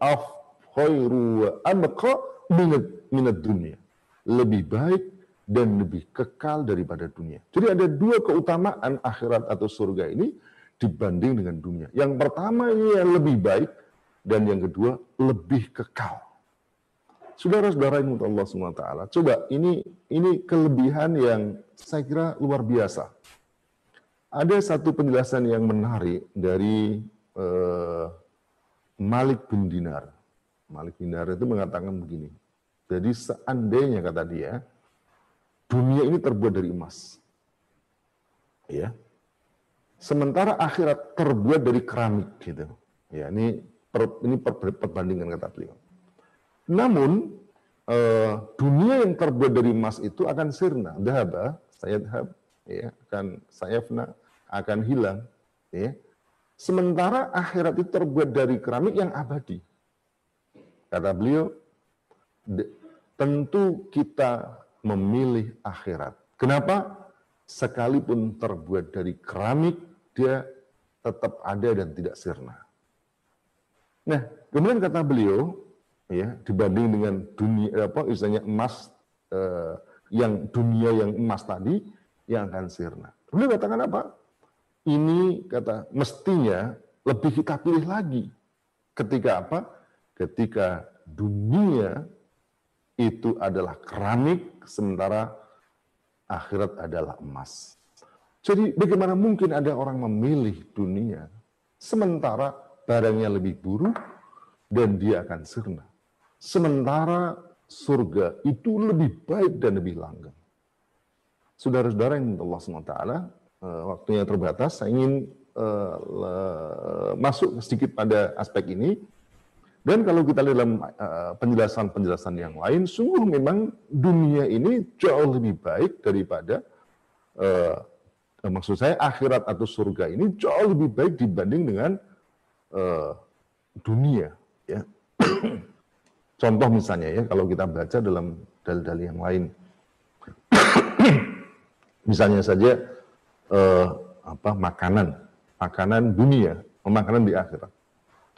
af khairu wa abqa minat, minat dunia. Lebih baik dan lebih kekal daripada dunia. Jadi ada dua keutamaan akhirat atau surga ini dibanding dengan dunia. Yang pertama ini yang lebih baik dan yang kedua lebih kekal. Saudara-saudara yang Allah SWT, coba ini ini kelebihan yang saya kira luar biasa. Ada satu penjelasan yang menarik dari uh, Malik bin Dinar. Malik bin Dinar itu mengatakan begini. Jadi seandainya kata dia, dunia ini terbuat dari emas. Ya. Sementara akhirat terbuat dari keramik gitu. Ya, ini per, ini per, perbandingan kata beliau. Namun uh, dunia yang terbuat dari emas itu akan sirna, dahaba, saya dahab, ya, akan sayafna, akan hilang, ya. Sementara akhirat itu terbuat dari keramik yang abadi. Kata beliau, tentu kita memilih akhirat. Kenapa? Sekalipun terbuat dari keramik, dia tetap ada dan tidak sirna. Nah, kemudian kata beliau, ya dibanding dengan dunia apa istilahnya emas eh, yang dunia yang emas tadi yang akan sirna. Beliau katakan apa? Ini kata mestinya lebih kita pilih lagi. Ketika apa? Ketika dunia itu adalah keramik sementara akhirat adalah emas. Jadi bagaimana mungkin ada orang memilih dunia sementara barangnya lebih buruk dan dia akan sirna. Sementara surga itu lebih baik dan lebih langgeng. saudara-saudara yang Allah SWT, uh, waktunya terbatas, saya ingin uh, masuk sedikit pada aspek ini. Dan kalau kita lihat dalam penjelasan-penjelasan uh, yang lain, sungguh memang dunia ini jauh lebih baik daripada maksud saya akhirat atau surga ini jauh lebih baik dibanding dengan dunia. Ya. Contoh misalnya ya, kalau kita baca dalam dalil-dalil yang lain, misalnya saja uh, apa makanan, makanan dunia, makanan di akhirat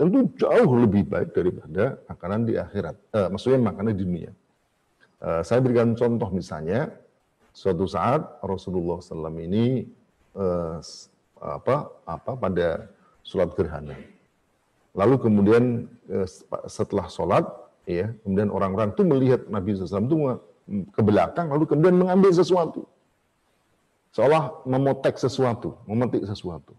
tentu jauh lebih baik daripada makanan di akhirat. Uh, maksudnya makanan di dunia. Uh, saya berikan contoh misalnya, suatu saat Rasulullah SAW ini uh, apa apa pada sholat gerhana. Lalu kemudian uh, setelah sholat, ya kemudian orang-orang itu melihat Nabi SAW itu ke belakang, lalu kemudian mengambil sesuatu, seolah memotek sesuatu, memetik sesuatu.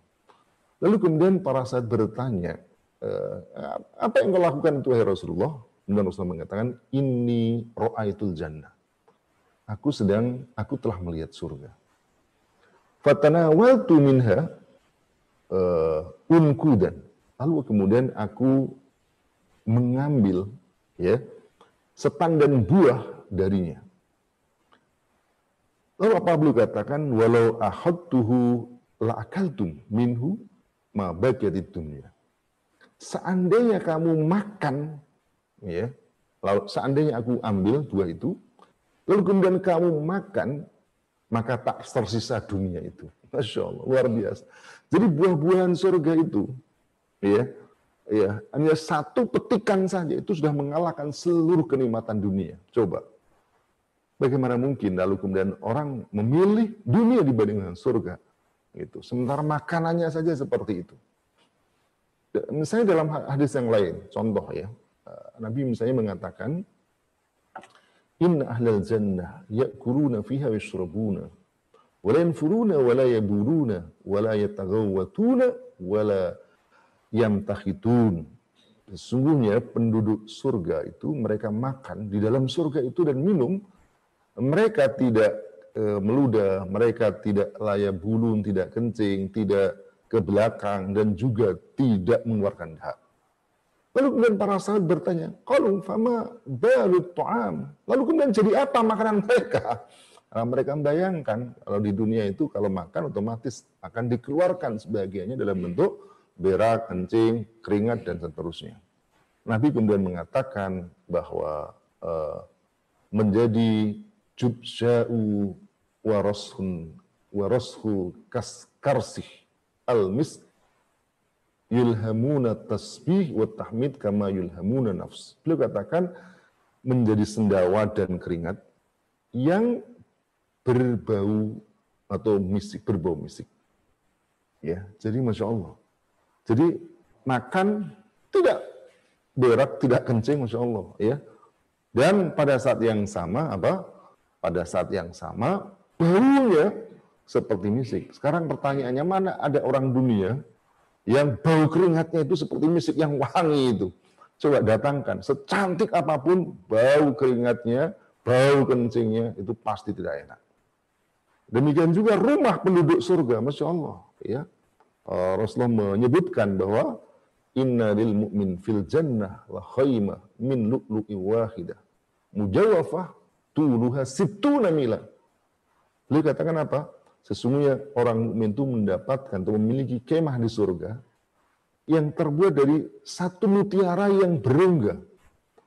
Lalu kemudian para sahabat bertanya, Eh, apa yang kau lakukan itu hai Rasulullah? Kemudian Rasulullah mengatakan, ini ro'aitul jannah. Aku sedang, aku telah melihat surga. Fatanawaltu minha uh, unkudan. Lalu kemudian aku mengambil ya setandan buah darinya. Lalu apa beliau katakan walau ahadtuhu la akaltum minhu ma bakiyatid dunya seandainya kamu makan, ya, lalu seandainya aku ambil buah itu, lalu kemudian kamu makan, maka tak tersisa dunia itu. Masya Allah, luar biasa. Jadi buah-buahan surga itu, ya, ya, hanya satu petikan saja itu sudah mengalahkan seluruh kenikmatan dunia. Coba, bagaimana mungkin lalu kemudian orang memilih dunia dibandingkan surga? Gitu. Sementara makanannya saja seperti itu. Misalnya dalam hadis yang lain, contoh ya, eh, Nabi misalnya mengatakan, Inna ahlal jannah ya'kuluna fiha yashrabuna wa la yanfuruna wa la yaburuna wa la yataghawwatuna yamtakhitun. Sesungguhnya penduduk surga itu mereka makan di dalam surga itu dan minum mereka tidak e, meludah, mereka tidak layak bulun, tidak kencing, tidak ke belakang dan juga tidak mengeluarkan hak. Lalu kemudian para sahabat bertanya, kalau fama balut tu'am. Lalu kemudian jadi apa makanan mereka? Karena mereka membayangkan kalau di dunia itu kalau makan otomatis akan dikeluarkan sebagiannya dalam bentuk berak, kencing, keringat dan seterusnya. Nabi kemudian mengatakan bahwa uh, menjadi jubsya'u warashun warashu karsih al-misk yulhamuna tasbih wa tahmid kama yulhamuna nafs. Beliau katakan menjadi sendawa dan keringat yang berbau atau misik, berbau misik. Ya, jadi masya Allah. Jadi makan tidak berak, tidak kencing, masya Allah. Ya, dan pada saat yang sama apa? Pada saat yang sama baunya seperti misik. Sekarang pertanyaannya mana ada orang dunia yang bau keringatnya itu seperti misik yang wangi itu. Coba datangkan, secantik apa pun bau keringatnya, bau kencingnya itu pasti tidak enak. Demikian juga rumah penduduk surga, masya Allah. Ya, eh, Rasulullah menyebutkan bahwa Inna lil mu'min fil jannah la khaymah min lu'lu'i wahidah. Mujawafah tuluha situna mila. Beliau katakan apa? Sesungguhnya orang mukmin itu mendapatkan atau memiliki kemah di surga yang terbuat dari satu mutiara yang berungga.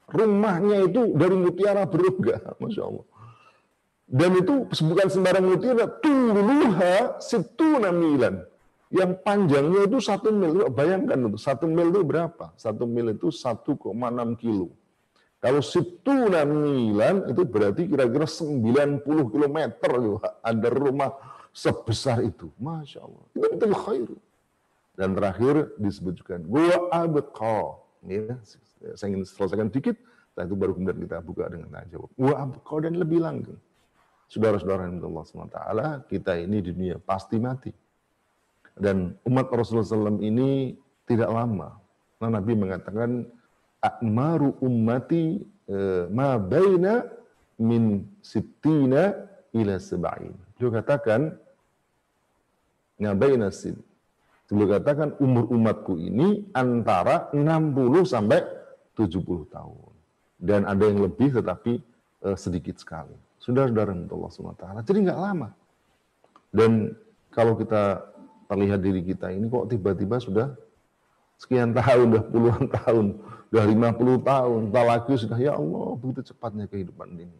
Rumahnya itu dari mutiara berungga, masya Allah. Dan itu bukan sembarang mutiara, tuluha situ namilan. Yang panjangnya itu satu mil. Bayangkan itu, satu mil itu berapa? Satu mil itu 1,6 kilo. Kalau situ namilan itu berarti kira-kira 90 kilometer. Ada rumah sebesar itu. Masya Allah. Itu khair. Dan terakhir disebutkan, gua abqa. Ya, saya ingin selesaikan dikit, setelah itu baru kemudian kita buka dengan tanya jawab. Gua abqa dan lebih langgeng. Saudara-saudara yang Allah SWT, kita ini di dunia pasti mati. Dan umat Rasulullah SAW ini tidak lama. Nah, Nabi mengatakan, Akmaru ummati eh, ma baina min sittina ila sab'in. Beliau katakan ngabain sin. Beliau katakan umur umatku ini antara 60 sampai 70 tahun. Dan ada yang lebih tetapi uh, sedikit sekali. Saudara-saudara Allah SWT. Jadi nggak lama. Dan kalau kita terlihat diri kita ini kok tiba-tiba sudah sekian tahun, sudah puluhan tahun, sudah 50 tahun, tak lagi sudah ya Allah begitu cepatnya kehidupan ini.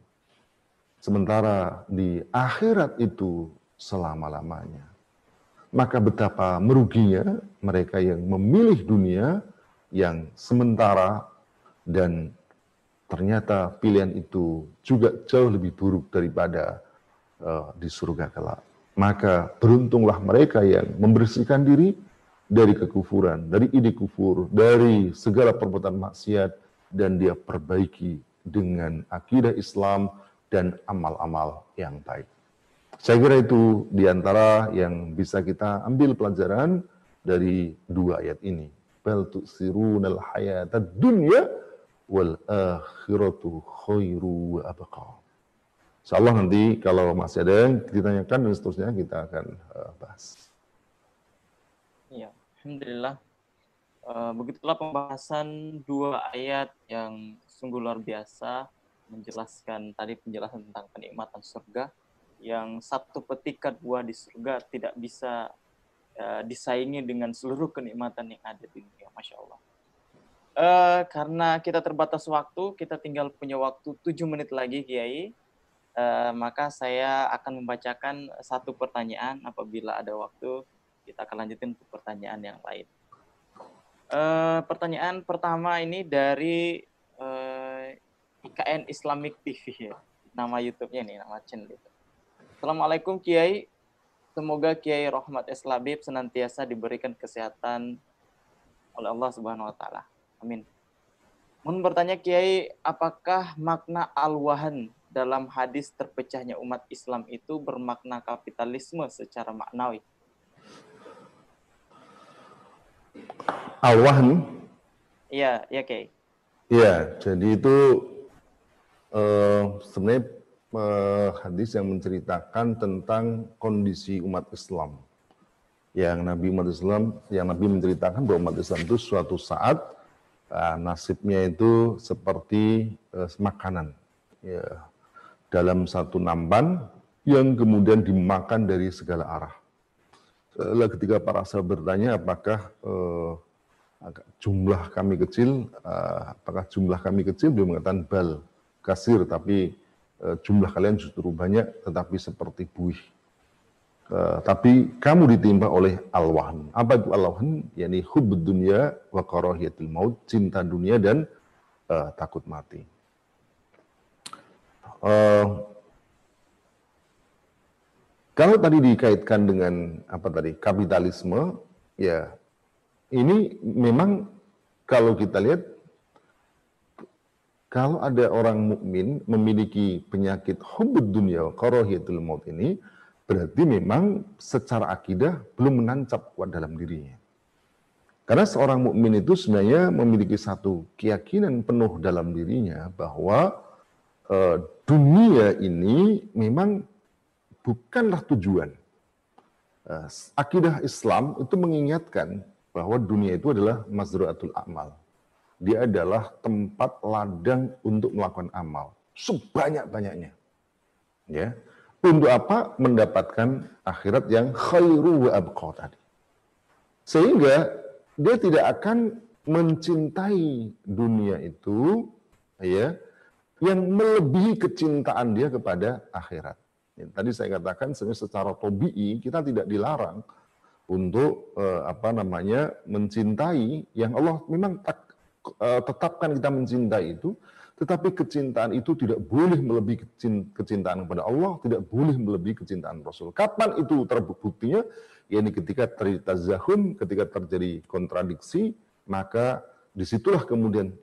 Sementara di akhirat itu selama-lamanya. Maka betapa meruginya mereka yang memilih dunia yang sementara dan ternyata pilihan itu juga jauh lebih buruk daripada uh, di surga kelak. Maka beruntunglah mereka yang membersihkan diri dari kekufuran, dari ide kufur, dari segala perbuatan maksiat, dan dia perbaiki dengan akidah Islam dan amal-amal yang baik. Saya kira itu di antara yang bisa kita ambil pelajaran dari dua ayat ini. Bal hayatad dunya wal akhiratu khairu wa abqa. Insyaallah nanti kalau masih ada yang ditanyakan dan seterusnya kita akan uh, bahas.
Ya, Alhamdulillah. Uh, begitulah pembahasan dua ayat yang sungguh luar biasa menjelaskan tadi penjelasan tentang kenikmatan surga yang satu petikan buah di surga tidak bisa uh, disaingi dengan seluruh kenikmatan yang ada di dunia, masya Allah. Uh, karena kita terbatas waktu, kita tinggal punya waktu tujuh menit lagi, Kiai. Uh, maka saya akan membacakan satu pertanyaan apabila ada waktu kita akan lanjutin ke pertanyaan yang lain. Uh, pertanyaan pertama ini dari uh, IKN Islamic TV ya. Nama YouTube-nya nih, nama channel itu. Assalamualaikum Kiai. Semoga Kiai Rahmat Eslabib senantiasa diberikan kesehatan oleh Allah Subhanahu wa taala. Amin. Mohon bertanya Kiai, apakah makna al-wahan dalam hadis terpecahnya umat Islam itu bermakna kapitalisme secara maknawi?
Al-wahn?
Iya, iya Kiai.
Iya, jadi itu uh, sebenarnya uh, hadis yang menceritakan tentang kondisi umat Islam. Yang Nabi umat Islam, yang Nabi menceritakan bahwa umat Islam itu suatu saat uh, nasibnya itu seperti uh, makanan. Ya, dalam satu nampan yang kemudian dimakan dari segala arah. Lalu ketika para sahabat bertanya apakah uh, jumlah kami kecil, uh, apakah jumlah kami kecil? Dia mengatakan bal kasir, tapi uh, jumlah kalian justru banyak, tetapi seperti buih. Uh, tapi kamu ditimpa oleh alwahan. Apa itu alwahan? Yani hubbud dunia wa karahiyatul maut, cinta dunia dan uh, takut mati. Uh, kalau tadi dikaitkan dengan apa tadi kapitalisme, ya ini memang kalau kita lihat kalau ada orang mukmin memiliki penyakit hubud dunia karahiyatul maut ini berarti memang secara akidah belum menancap kuat dalam dirinya. Karena seorang mukmin itu sebenarnya memiliki satu keyakinan penuh dalam dirinya bahwa uh, dunia ini memang bukanlah tujuan. Eh, akidah Islam itu mengingatkan bahwa dunia itu adalah mazru'atul amal. Dia adalah tempat ladang untuk melakukan amal sebanyak-banyaknya. Ya. Untuk apa? Mendapatkan akhirat yang khairu wa abqa tadi. Sehingga dia tidak akan mencintai dunia itu ya yang melebihi kecintaan dia kepada akhirat. Ya, tadi saya katakan sebenarnya secara tobi'i kita tidak dilarang untuk eh, apa namanya mencintai yang Allah memang tak, eh, tetapkan kita mencintai itu, tetapi kecintaan itu tidak boleh melebihi kecintaan kepada Allah, tidak boleh melebihi kecintaan Rasul. Kapan itu terbuktinya? Ya ini ketika terjadi tazahum, ketika terjadi kontradiksi, maka di situlah kemudian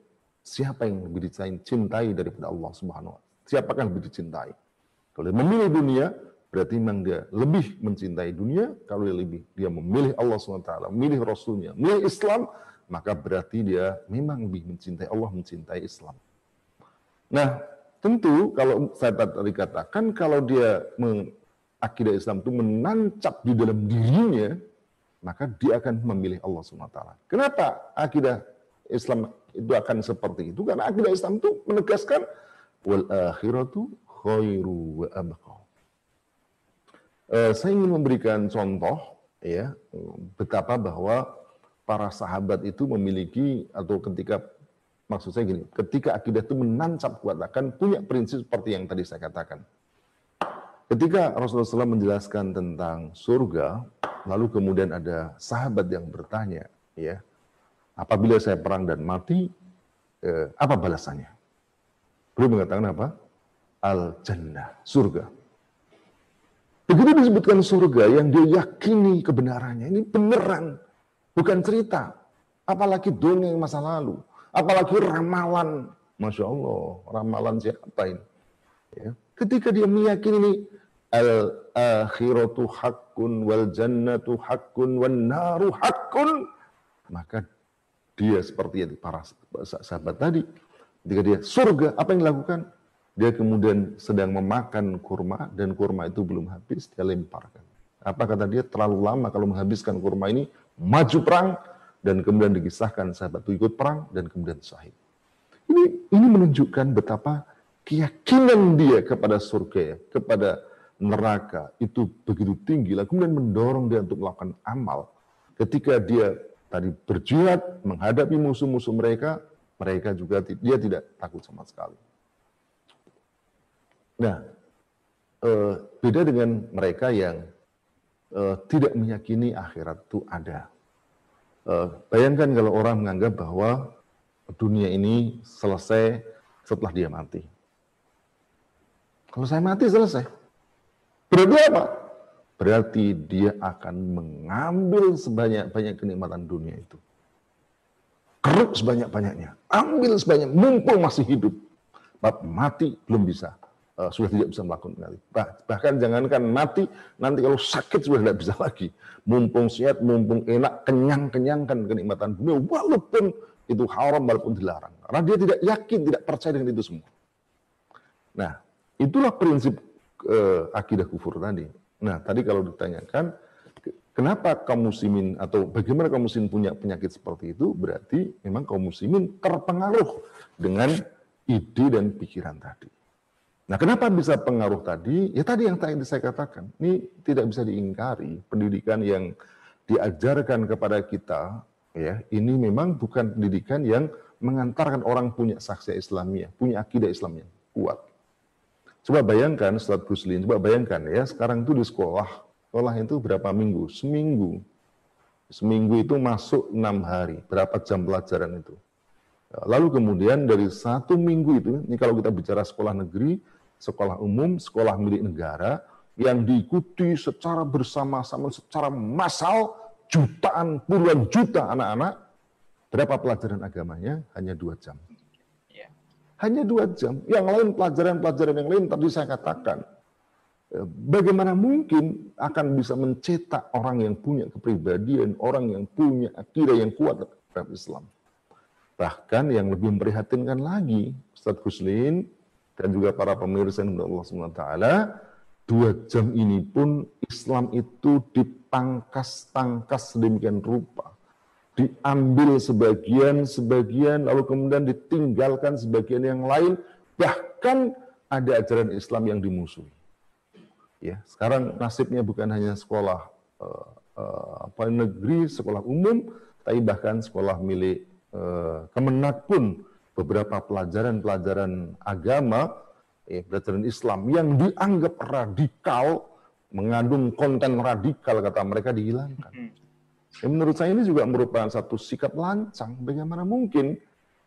siapa yang lebih dicintai daripada Allah Subhanahu wa Siapakah yang lebih dicintai? Kalau dia memilih dunia, berarti memang dia lebih mencintai dunia. Kalau dia lebih, dia memilih Allah SWT, memilih Rasulnya, memilih Islam, maka berarti dia memang lebih mencintai Allah, mencintai Islam. Nah, tentu kalau saya tadi katakan kalau dia akidah Islam itu menancap di dalam dirinya, maka dia akan memilih Allah SWT. Kenapa akidah Islam itu akan seperti itu? Karena akidah Islam itu menegaskan wal akhiratu khairu wa abqa. Uh, saya ingin memberikan contoh ya betapa bahwa para sahabat itu memiliki atau ketika maksud saya gini, ketika akidah itu menancap kuat akan punya prinsip seperti yang tadi saya katakan. Ketika Rasulullah SAW menjelaskan tentang surga, lalu kemudian ada sahabat yang bertanya, ya, apabila saya perang dan mati, eh, apa balasannya? Beliau mengatakan apa? Al-Jannah, surga. Begitu disebutkan surga yang dia yakini kebenarannya, ini beneran, bukan cerita. Apalagi dongeng masa lalu, apalagi ramalan. Masya Allah, ramalan siapa ini? Ya. Ketika dia meyakini ini, al-akhiratu hakkun wal jannatu hakkun wan naru hakkun, maka dia seperti yang para sahabat tadi, ketika dia surga, apa yang dilakukan? Dia kemudian sedang memakan kurma dan kurma itu belum habis, dia lemparkan. Apa kata dia? Terlalu lama kalau menghabiskan kurma ini, maju perang dan kemudian dikisahkan sahabat itu ikut perang dan kemudian syahid. Ini ini menunjukkan betapa keyakinan dia kepada surga, ya, kepada neraka itu begitu tinggi, lah kemudian mendorong dia untuk melakukan amal. Ketika dia tadi berjihad menghadapi musuh-musuh mereka, mereka juga dia tidak takut sama sekali. Nah, eh, beda dengan mereka yang eh, tidak meyakini akhirat itu ada. Eh, bayangkan kalau orang menganggap bahwa dunia ini selesai setelah dia mati. Kalau saya mati selesai. Berarti apa? Berarti dia akan mengambil sebanyak-banyak kenikmatan dunia itu. Keruk sebanyak-banyaknya. Ambil sebanyak, mumpung masih hidup. Mati belum bisa uh, sudah tidak bisa melakukan kembali. Bah, bahkan jangankan mati, nanti kalau sakit sudah tidak bisa lagi. Mumpung sehat, mumpung enak, kenyang-kenyangkan kenikmatan dunia, walaupun itu haram, walaupun dilarang. Karena dia tidak yakin, tidak percaya dengan itu semua. Nah, itulah prinsip uh, akidah kufur tadi. Nah, tadi kalau ditanyakan, kenapa kaum muslimin atau bagaimana kaum muslimin punya penyakit seperti itu, berarti memang kaum muslimin terpengaruh dengan ide dan pikiran tadi. Nah, kenapa bisa pengaruh tadi? Ya tadi yang tadi saya katakan, ini tidak bisa diingkari. Pendidikan yang diajarkan kepada kita, ya ini memang bukan pendidikan yang mengantarkan orang punya saksi Islamiyah, punya akidah Islam yang kuat. Coba bayangkan, Ustaz Guslin, coba bayangkan ya, sekarang itu di sekolah, sekolah itu berapa minggu? Seminggu. Seminggu itu masuk enam hari, berapa jam pelajaran itu? Lalu kemudian dari satu minggu itu, ini kalau kita bicara sekolah negeri, sekolah umum, sekolah milik negara, yang diikuti secara bersama-sama, secara massal, jutaan, puluhan juta anak-anak, berapa pelajaran agamanya? Hanya dua jam. Hanya dua jam. Yang lain pelajaran-pelajaran yang lain tadi saya katakan, eh, bagaimana mungkin akan bisa mencetak orang yang punya kepribadian, orang yang punya akidah yang kuat terhadap Islam. Bahkan yang lebih memprihatinkan lagi, Ustadz Guslin dan juga para pemirsa yang Allah SWT, dua jam ini pun Islam itu dipangkas-tangkas sedemikian rupa. Diambil sebagian-sebagian, lalu kemudian ditinggalkan sebagian yang lain, bahkan ada ajaran Islam yang dimusuhi. Ya, sekarang nasibnya bukan hanya sekolah uh, uh, apa negeri, sekolah umum, tapi bahkan sekolah milik Eh, Kemenak pun beberapa pelajaran-pelajaran agama, eh, pelajaran Islam yang dianggap radikal, mengandung konten radikal kata mereka dihilangkan. Ya, menurut saya ini juga merupakan satu sikap lancang. Bagaimana mungkin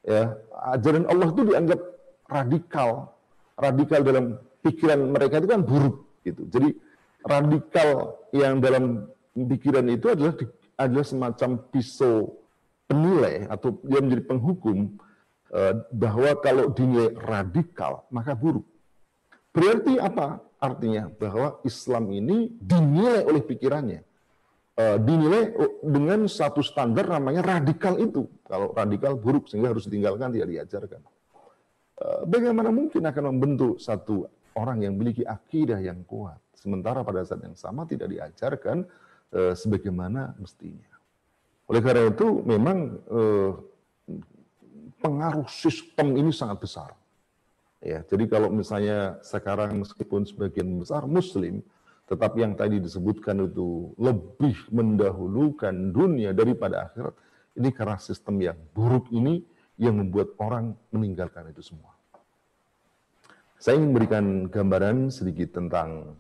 ya ajaran Allah itu dianggap radikal, radikal dalam pikiran mereka itu kan buruk gitu. Jadi radikal yang dalam pikiran itu adalah adalah semacam pisau penilai atau dia menjadi penghukum eh, bahwa kalau dinilai radikal maka buruk. Berarti apa artinya? Bahwa Islam ini dinilai oleh pikirannya. Eh, dinilai dengan satu standar namanya radikal itu. Kalau radikal buruk sehingga harus ditinggalkan, tidak diajarkan. Eh, bagaimana mungkin akan membentuk satu orang yang memiliki akidah yang kuat, sementara pada saat yang sama tidak diajarkan uh, sebagaimana mestinya. Oleh karena itu, memang uh, pengaruh sistem ini sangat besar. Ya, jadi kalau misalnya sekarang meskipun sebagian besar Muslim, tetapi yang tadi disebutkan itu lebih mendahulukan dunia daripada akhirat, ini karena sistem yang buruk ini yang membuat orang meninggalkan itu semua. Saya ingin memberikan gambaran sedikit tentang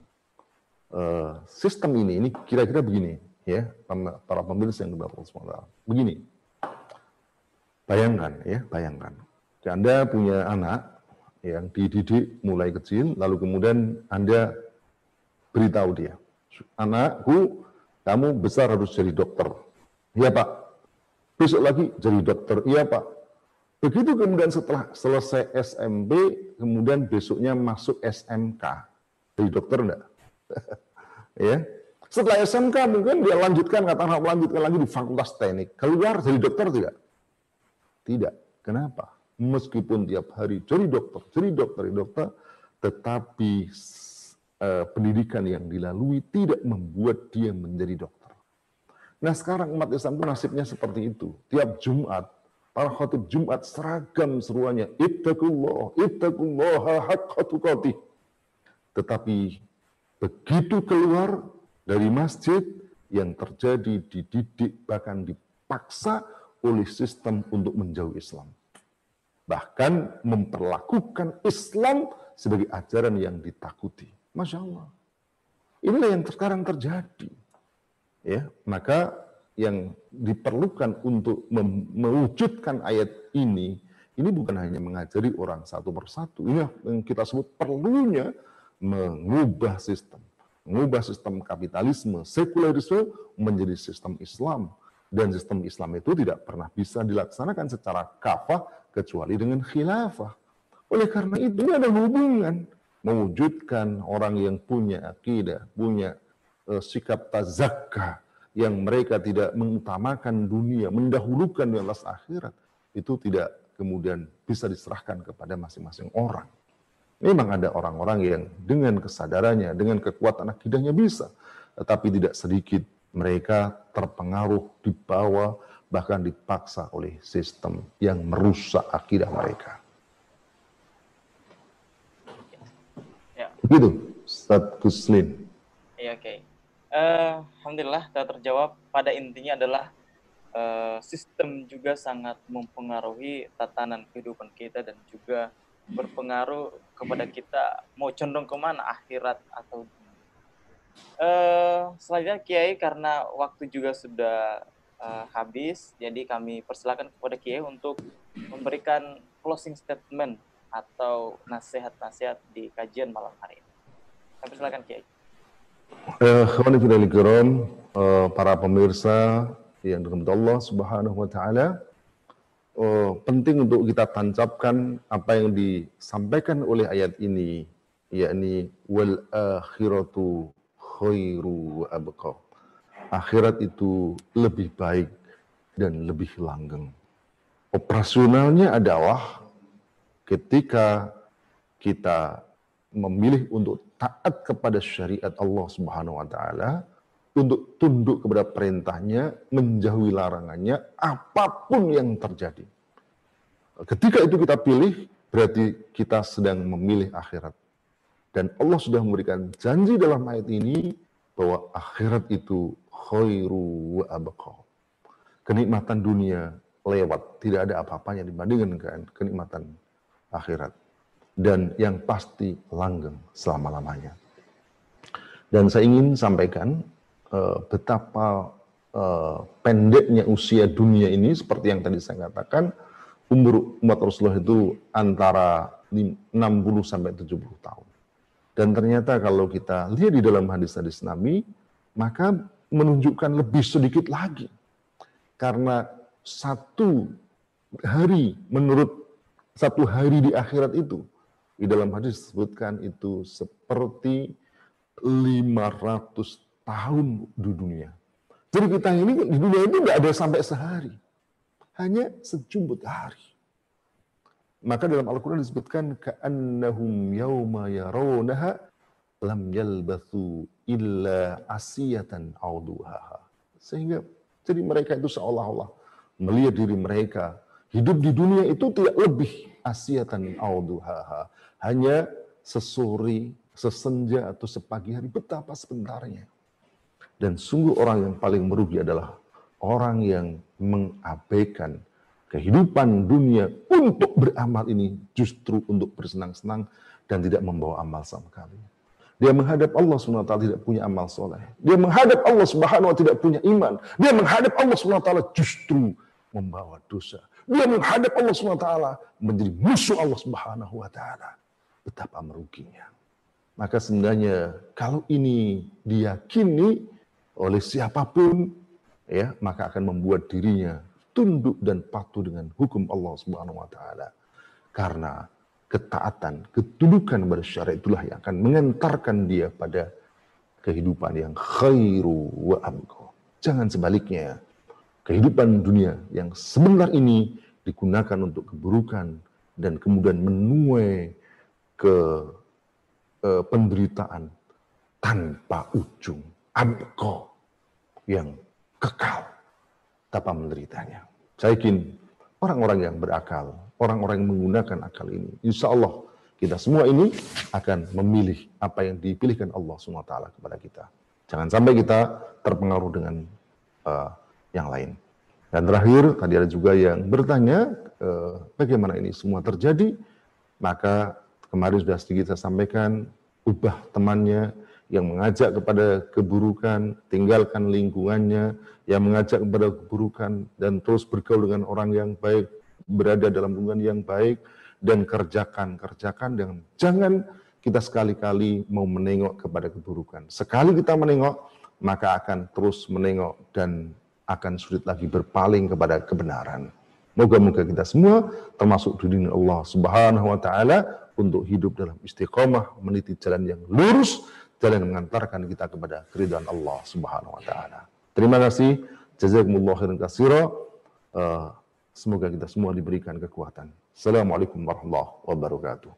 uh, sistem ini. Ini kira-kira begini, ya, para pemirsa yang dibawa Allah Begini, bayangkan, ya, bayangkan. Anda punya anak yang dididik mulai kecil, lalu kemudian Anda beritahu dia, anakku, kamu besar harus jadi dokter. Iya Pak. Besok lagi jadi dokter. Iya Pak. Begitu kemudian setelah selesai SMP, kemudian besoknya masuk SMK. Jadi dokter enggak? ya. Setelah SMK mungkin dia lanjutkan, katakanlah melanjutkan lagi di fakultas teknik. Keluar jadi dokter tidak? Tidak. Kenapa? Meskipun tiap hari jadi dokter, jadi dokter, jadi dokter, tetapi eh, pendidikan yang dilalui tidak membuat dia menjadi dokter. Nah sekarang umat Islam itu nasibnya seperti itu. Tiap Jumat para khotib Jumat seragam seruannya ittaqullah ittaqullah haqqa tetapi begitu keluar dari masjid yang terjadi dididik bahkan dipaksa oleh sistem untuk menjauhi Islam bahkan memperlakukan Islam sebagai ajaran yang ditakuti Masya Allah inilah yang sekarang terjadi ya maka yang diperlukan untuk mewujudkan ayat ini, ini bukan hanya mengajari orang satu persatu. Ini yang kita sebut perlunya mengubah sistem. Mengubah sistem kapitalisme, sekularisme menjadi sistem Islam. Dan sistem Islam itu tidak pernah bisa dilaksanakan secara kafah kecuali dengan khilafah. Oleh karena itu ada hubungan mewujudkan orang yang punya akidah, punya uh, sikap tazakah, yang mereka tidak mengutamakan dunia, mendahulukan di atas akhirat, itu tidak kemudian bisa diserahkan kepada masing-masing orang. Memang ada orang-orang yang dengan kesadarannya, dengan kekuatan akidahnya bisa, tetapi tidak sedikit mereka terpengaruh, dibawa, bahkan dipaksa oleh sistem yang merusak akidah mereka. Begitu, Ustaz Kuslin.
Iya, oke. Okay. Uh, Alhamdulillah telah terjawab. Pada intinya adalah uh, sistem juga sangat mempengaruhi tatanan kehidupan kita dan juga berpengaruh kepada kita mau condong ke mana akhirat atau uh, selanjutnya Kiai karena waktu juga sudah uh, habis jadi kami persilakan kepada Kiai untuk memberikan closing statement atau nasihat-nasihat di kajian malam hari ini. Kami persilakan Kiai.
Eh, eh, para pemirsa yang dirahmati Allah Subhanahu wa taala, eh, penting untuk kita tancapkan apa yang disampaikan oleh ayat ini, yakni wal akhiratu khairu wa abqa. Akhirat itu lebih baik dan lebih langgeng. Operasionalnya adalah ketika kita memilih untuk taat kepada syariat Allah Subhanahu wa taala, untuk tunduk kepada perintahnya, menjauhi larangannya, apa pun yang terjadi. Ketika itu kita pilih, berarti kita sedang memilih akhirat. Dan Allah sudah memberikan janji dalam ayat ini bahwa akhirat itu khairu wa abqa. Kenikmatan dunia lewat, tidak ada apa-apanya dibandingkan kenikmatan akhirat dan yang pasti langgeng selama-lamanya. Dan saya ingin sampaikan uh, betapa uh, pendeknya usia dunia ini seperti yang tadi saya katakan, umur umat Rasulullah itu antara 60 sampai 70 tahun. Dan ternyata kalau kita lihat di dalam hadis-hadis Nabi, maka menunjukkan lebih sedikit lagi. Karena satu hari menurut satu hari di akhirat itu di dalam hadis disebutkan itu seperti 500 tahun di dunia. Jadi kita ini di dunia itu tidak ada sampai sehari. Hanya sejumput hari. Maka dalam Al-Quran disebutkan ka'annahum yawma yarawnaha lam yalbathu illa asiyatan awduhaha. Sehingga jadi mereka itu seolah-olah melihat diri mereka hidup di dunia itu tidak lebih asiyatan awduhaha. Hanya sesore, sesenja atau sepagi hari betapa sebentarnya. Dan sungguh orang yang paling merugi adalah orang yang mengabaikan kehidupan dunia untuk beramal ini justru untuk bersenang-senang dan tidak membawa amal sama sekali. Dia menghadap Allah SWT tidak punya amal soleh. Dia menghadap Allah Subhanahu wa tidak punya iman. Dia menghadap Allah SWT justru membawa dosa. Dia menghadap Allah SWT menjadi musuh Allah Subhanahu wa taala. Betapa meruginya. Maka sebenarnya kalau ini diyakini oleh siapa pun ya, maka akan membuat dirinya tunduk dan patuh dengan hukum Allah Subhanahu wa taala. Karena ketaatan, ketundukan pada syariat itulah yang akan mengantarkan dia pada kehidupan yang khairu wa abqa. Jangan sebaliknya. Kehidupan dunia yang sebentar ini digunakan untuk keburukan dan kemudian menuai ke uh, penderitaan tanpa ujung. Abqa yang kekal tanpa menderitanya. Saya yakin orang-orang yang berakal, orang-orang yang menggunakan akal ini, insya Allah kita semua ini akan memilih apa yang dipilihkan Allah SWT kepada kita. Jangan sampai kita terpengaruh dengan uh, yang lain. Dan terakhir, tadi ada juga yang bertanya uh, bagaimana ini semua terjadi. Maka kemarin sudah sedikit saya sampaikan, ubah temannya, yang mengajak kepada keburukan, tinggalkan lingkungannya, yang mengajak kepada keburukan dan terus bergaul dengan orang yang baik, berada dalam lingkungan yang baik dan kerjakan, kerjakan dan jangan kita sekali-kali mau menengok kepada keburukan. Sekali kita menengok, maka akan terus menengok dan akan sulit lagi berpaling kepada kebenaran. Moga-moga kita semua termasuk dunia Allah Subhanahu wa taala untuk hidup dalam istiqomah meniti jalan yang lurus jalan yang mengantarkan kita kepada keridhaan Allah Subhanahu wa taala. Terima kasih. Jazakumullah khairan katsira. Uh, semoga kita semua diberikan kekuatan. Assalamualaikum warahmatullahi wabarakatuh.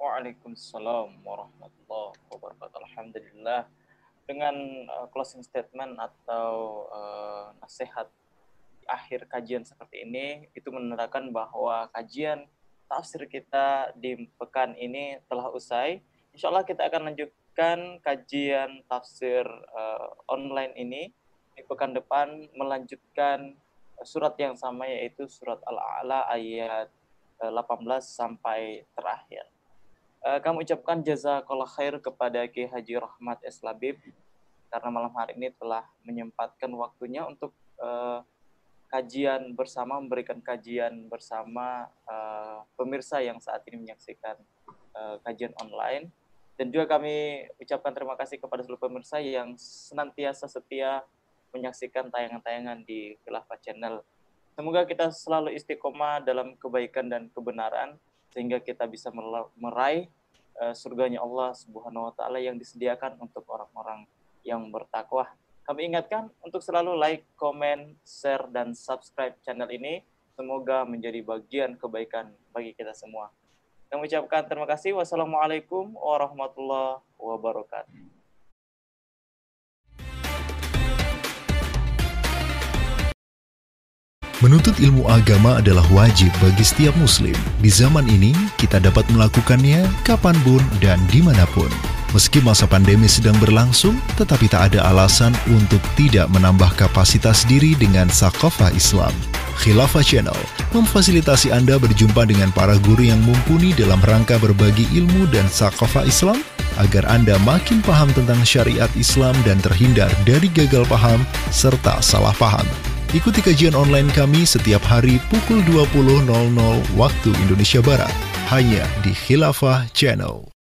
Waalaikumsalam warahmatullahi wabarakatuh. Alhamdulillah dengan uh, closing statement atau uh, nasihat di akhir kajian seperti ini itu menandakan bahwa kajian tafsir kita di pekan ini telah usai. Insya Allah kita akan lanjut melanjutkan kajian tafsir uh, online ini di pekan depan melanjutkan surat yang sama yaitu surat Al-A'la ayat 18 eh, sampai terakhir. Uh, kami ucapkan jazakallah khair kepada Ki Haji Rahmat S. Labib karena malam hari ini telah menyempatkan waktunya untuk uh, kajian bersama, memberikan kajian bersama uh, pemirsa yang saat ini menyaksikan uh, kajian online. Dan juga kami ucapkan terima kasih kepada seluruh pemirsa yang senantiasa setia menyaksikan tayangan-tayangan di Khilafah Channel. Semoga kita selalu istiqomah dalam kebaikan dan kebenaran sehingga kita bisa meraih uh, surganya Allah Subhanahu wa taala yang disediakan untuk orang-orang yang bertakwa. Kami ingatkan untuk selalu like, comment, share dan subscribe channel ini. Semoga menjadi bagian kebaikan bagi kita semua. Kami ucapkan terima kasih. Wassalamualaikum warahmatullahi wabarakatuh.
Menuntut ilmu agama adalah wajib bagi setiap muslim. Di zaman ini, kita dapat melakukannya kapan pun dan di mana pun. Meski masa pandemi sedang berlangsung, tetapi tak ada alasan untuk tidak menambah kapasitas diri dengan sakofah Islam. Khilafah Channel memfasilitasi Anda berjumpa dengan para guru yang mumpuni dalam rangka berbagi ilmu dan sakofa Islam agar Anda makin paham tentang syariat Islam dan terhindar dari gagal paham serta salah paham. Ikuti kajian online kami setiap hari pukul 20.00 waktu Indonesia Barat hanya di Khilafah Channel.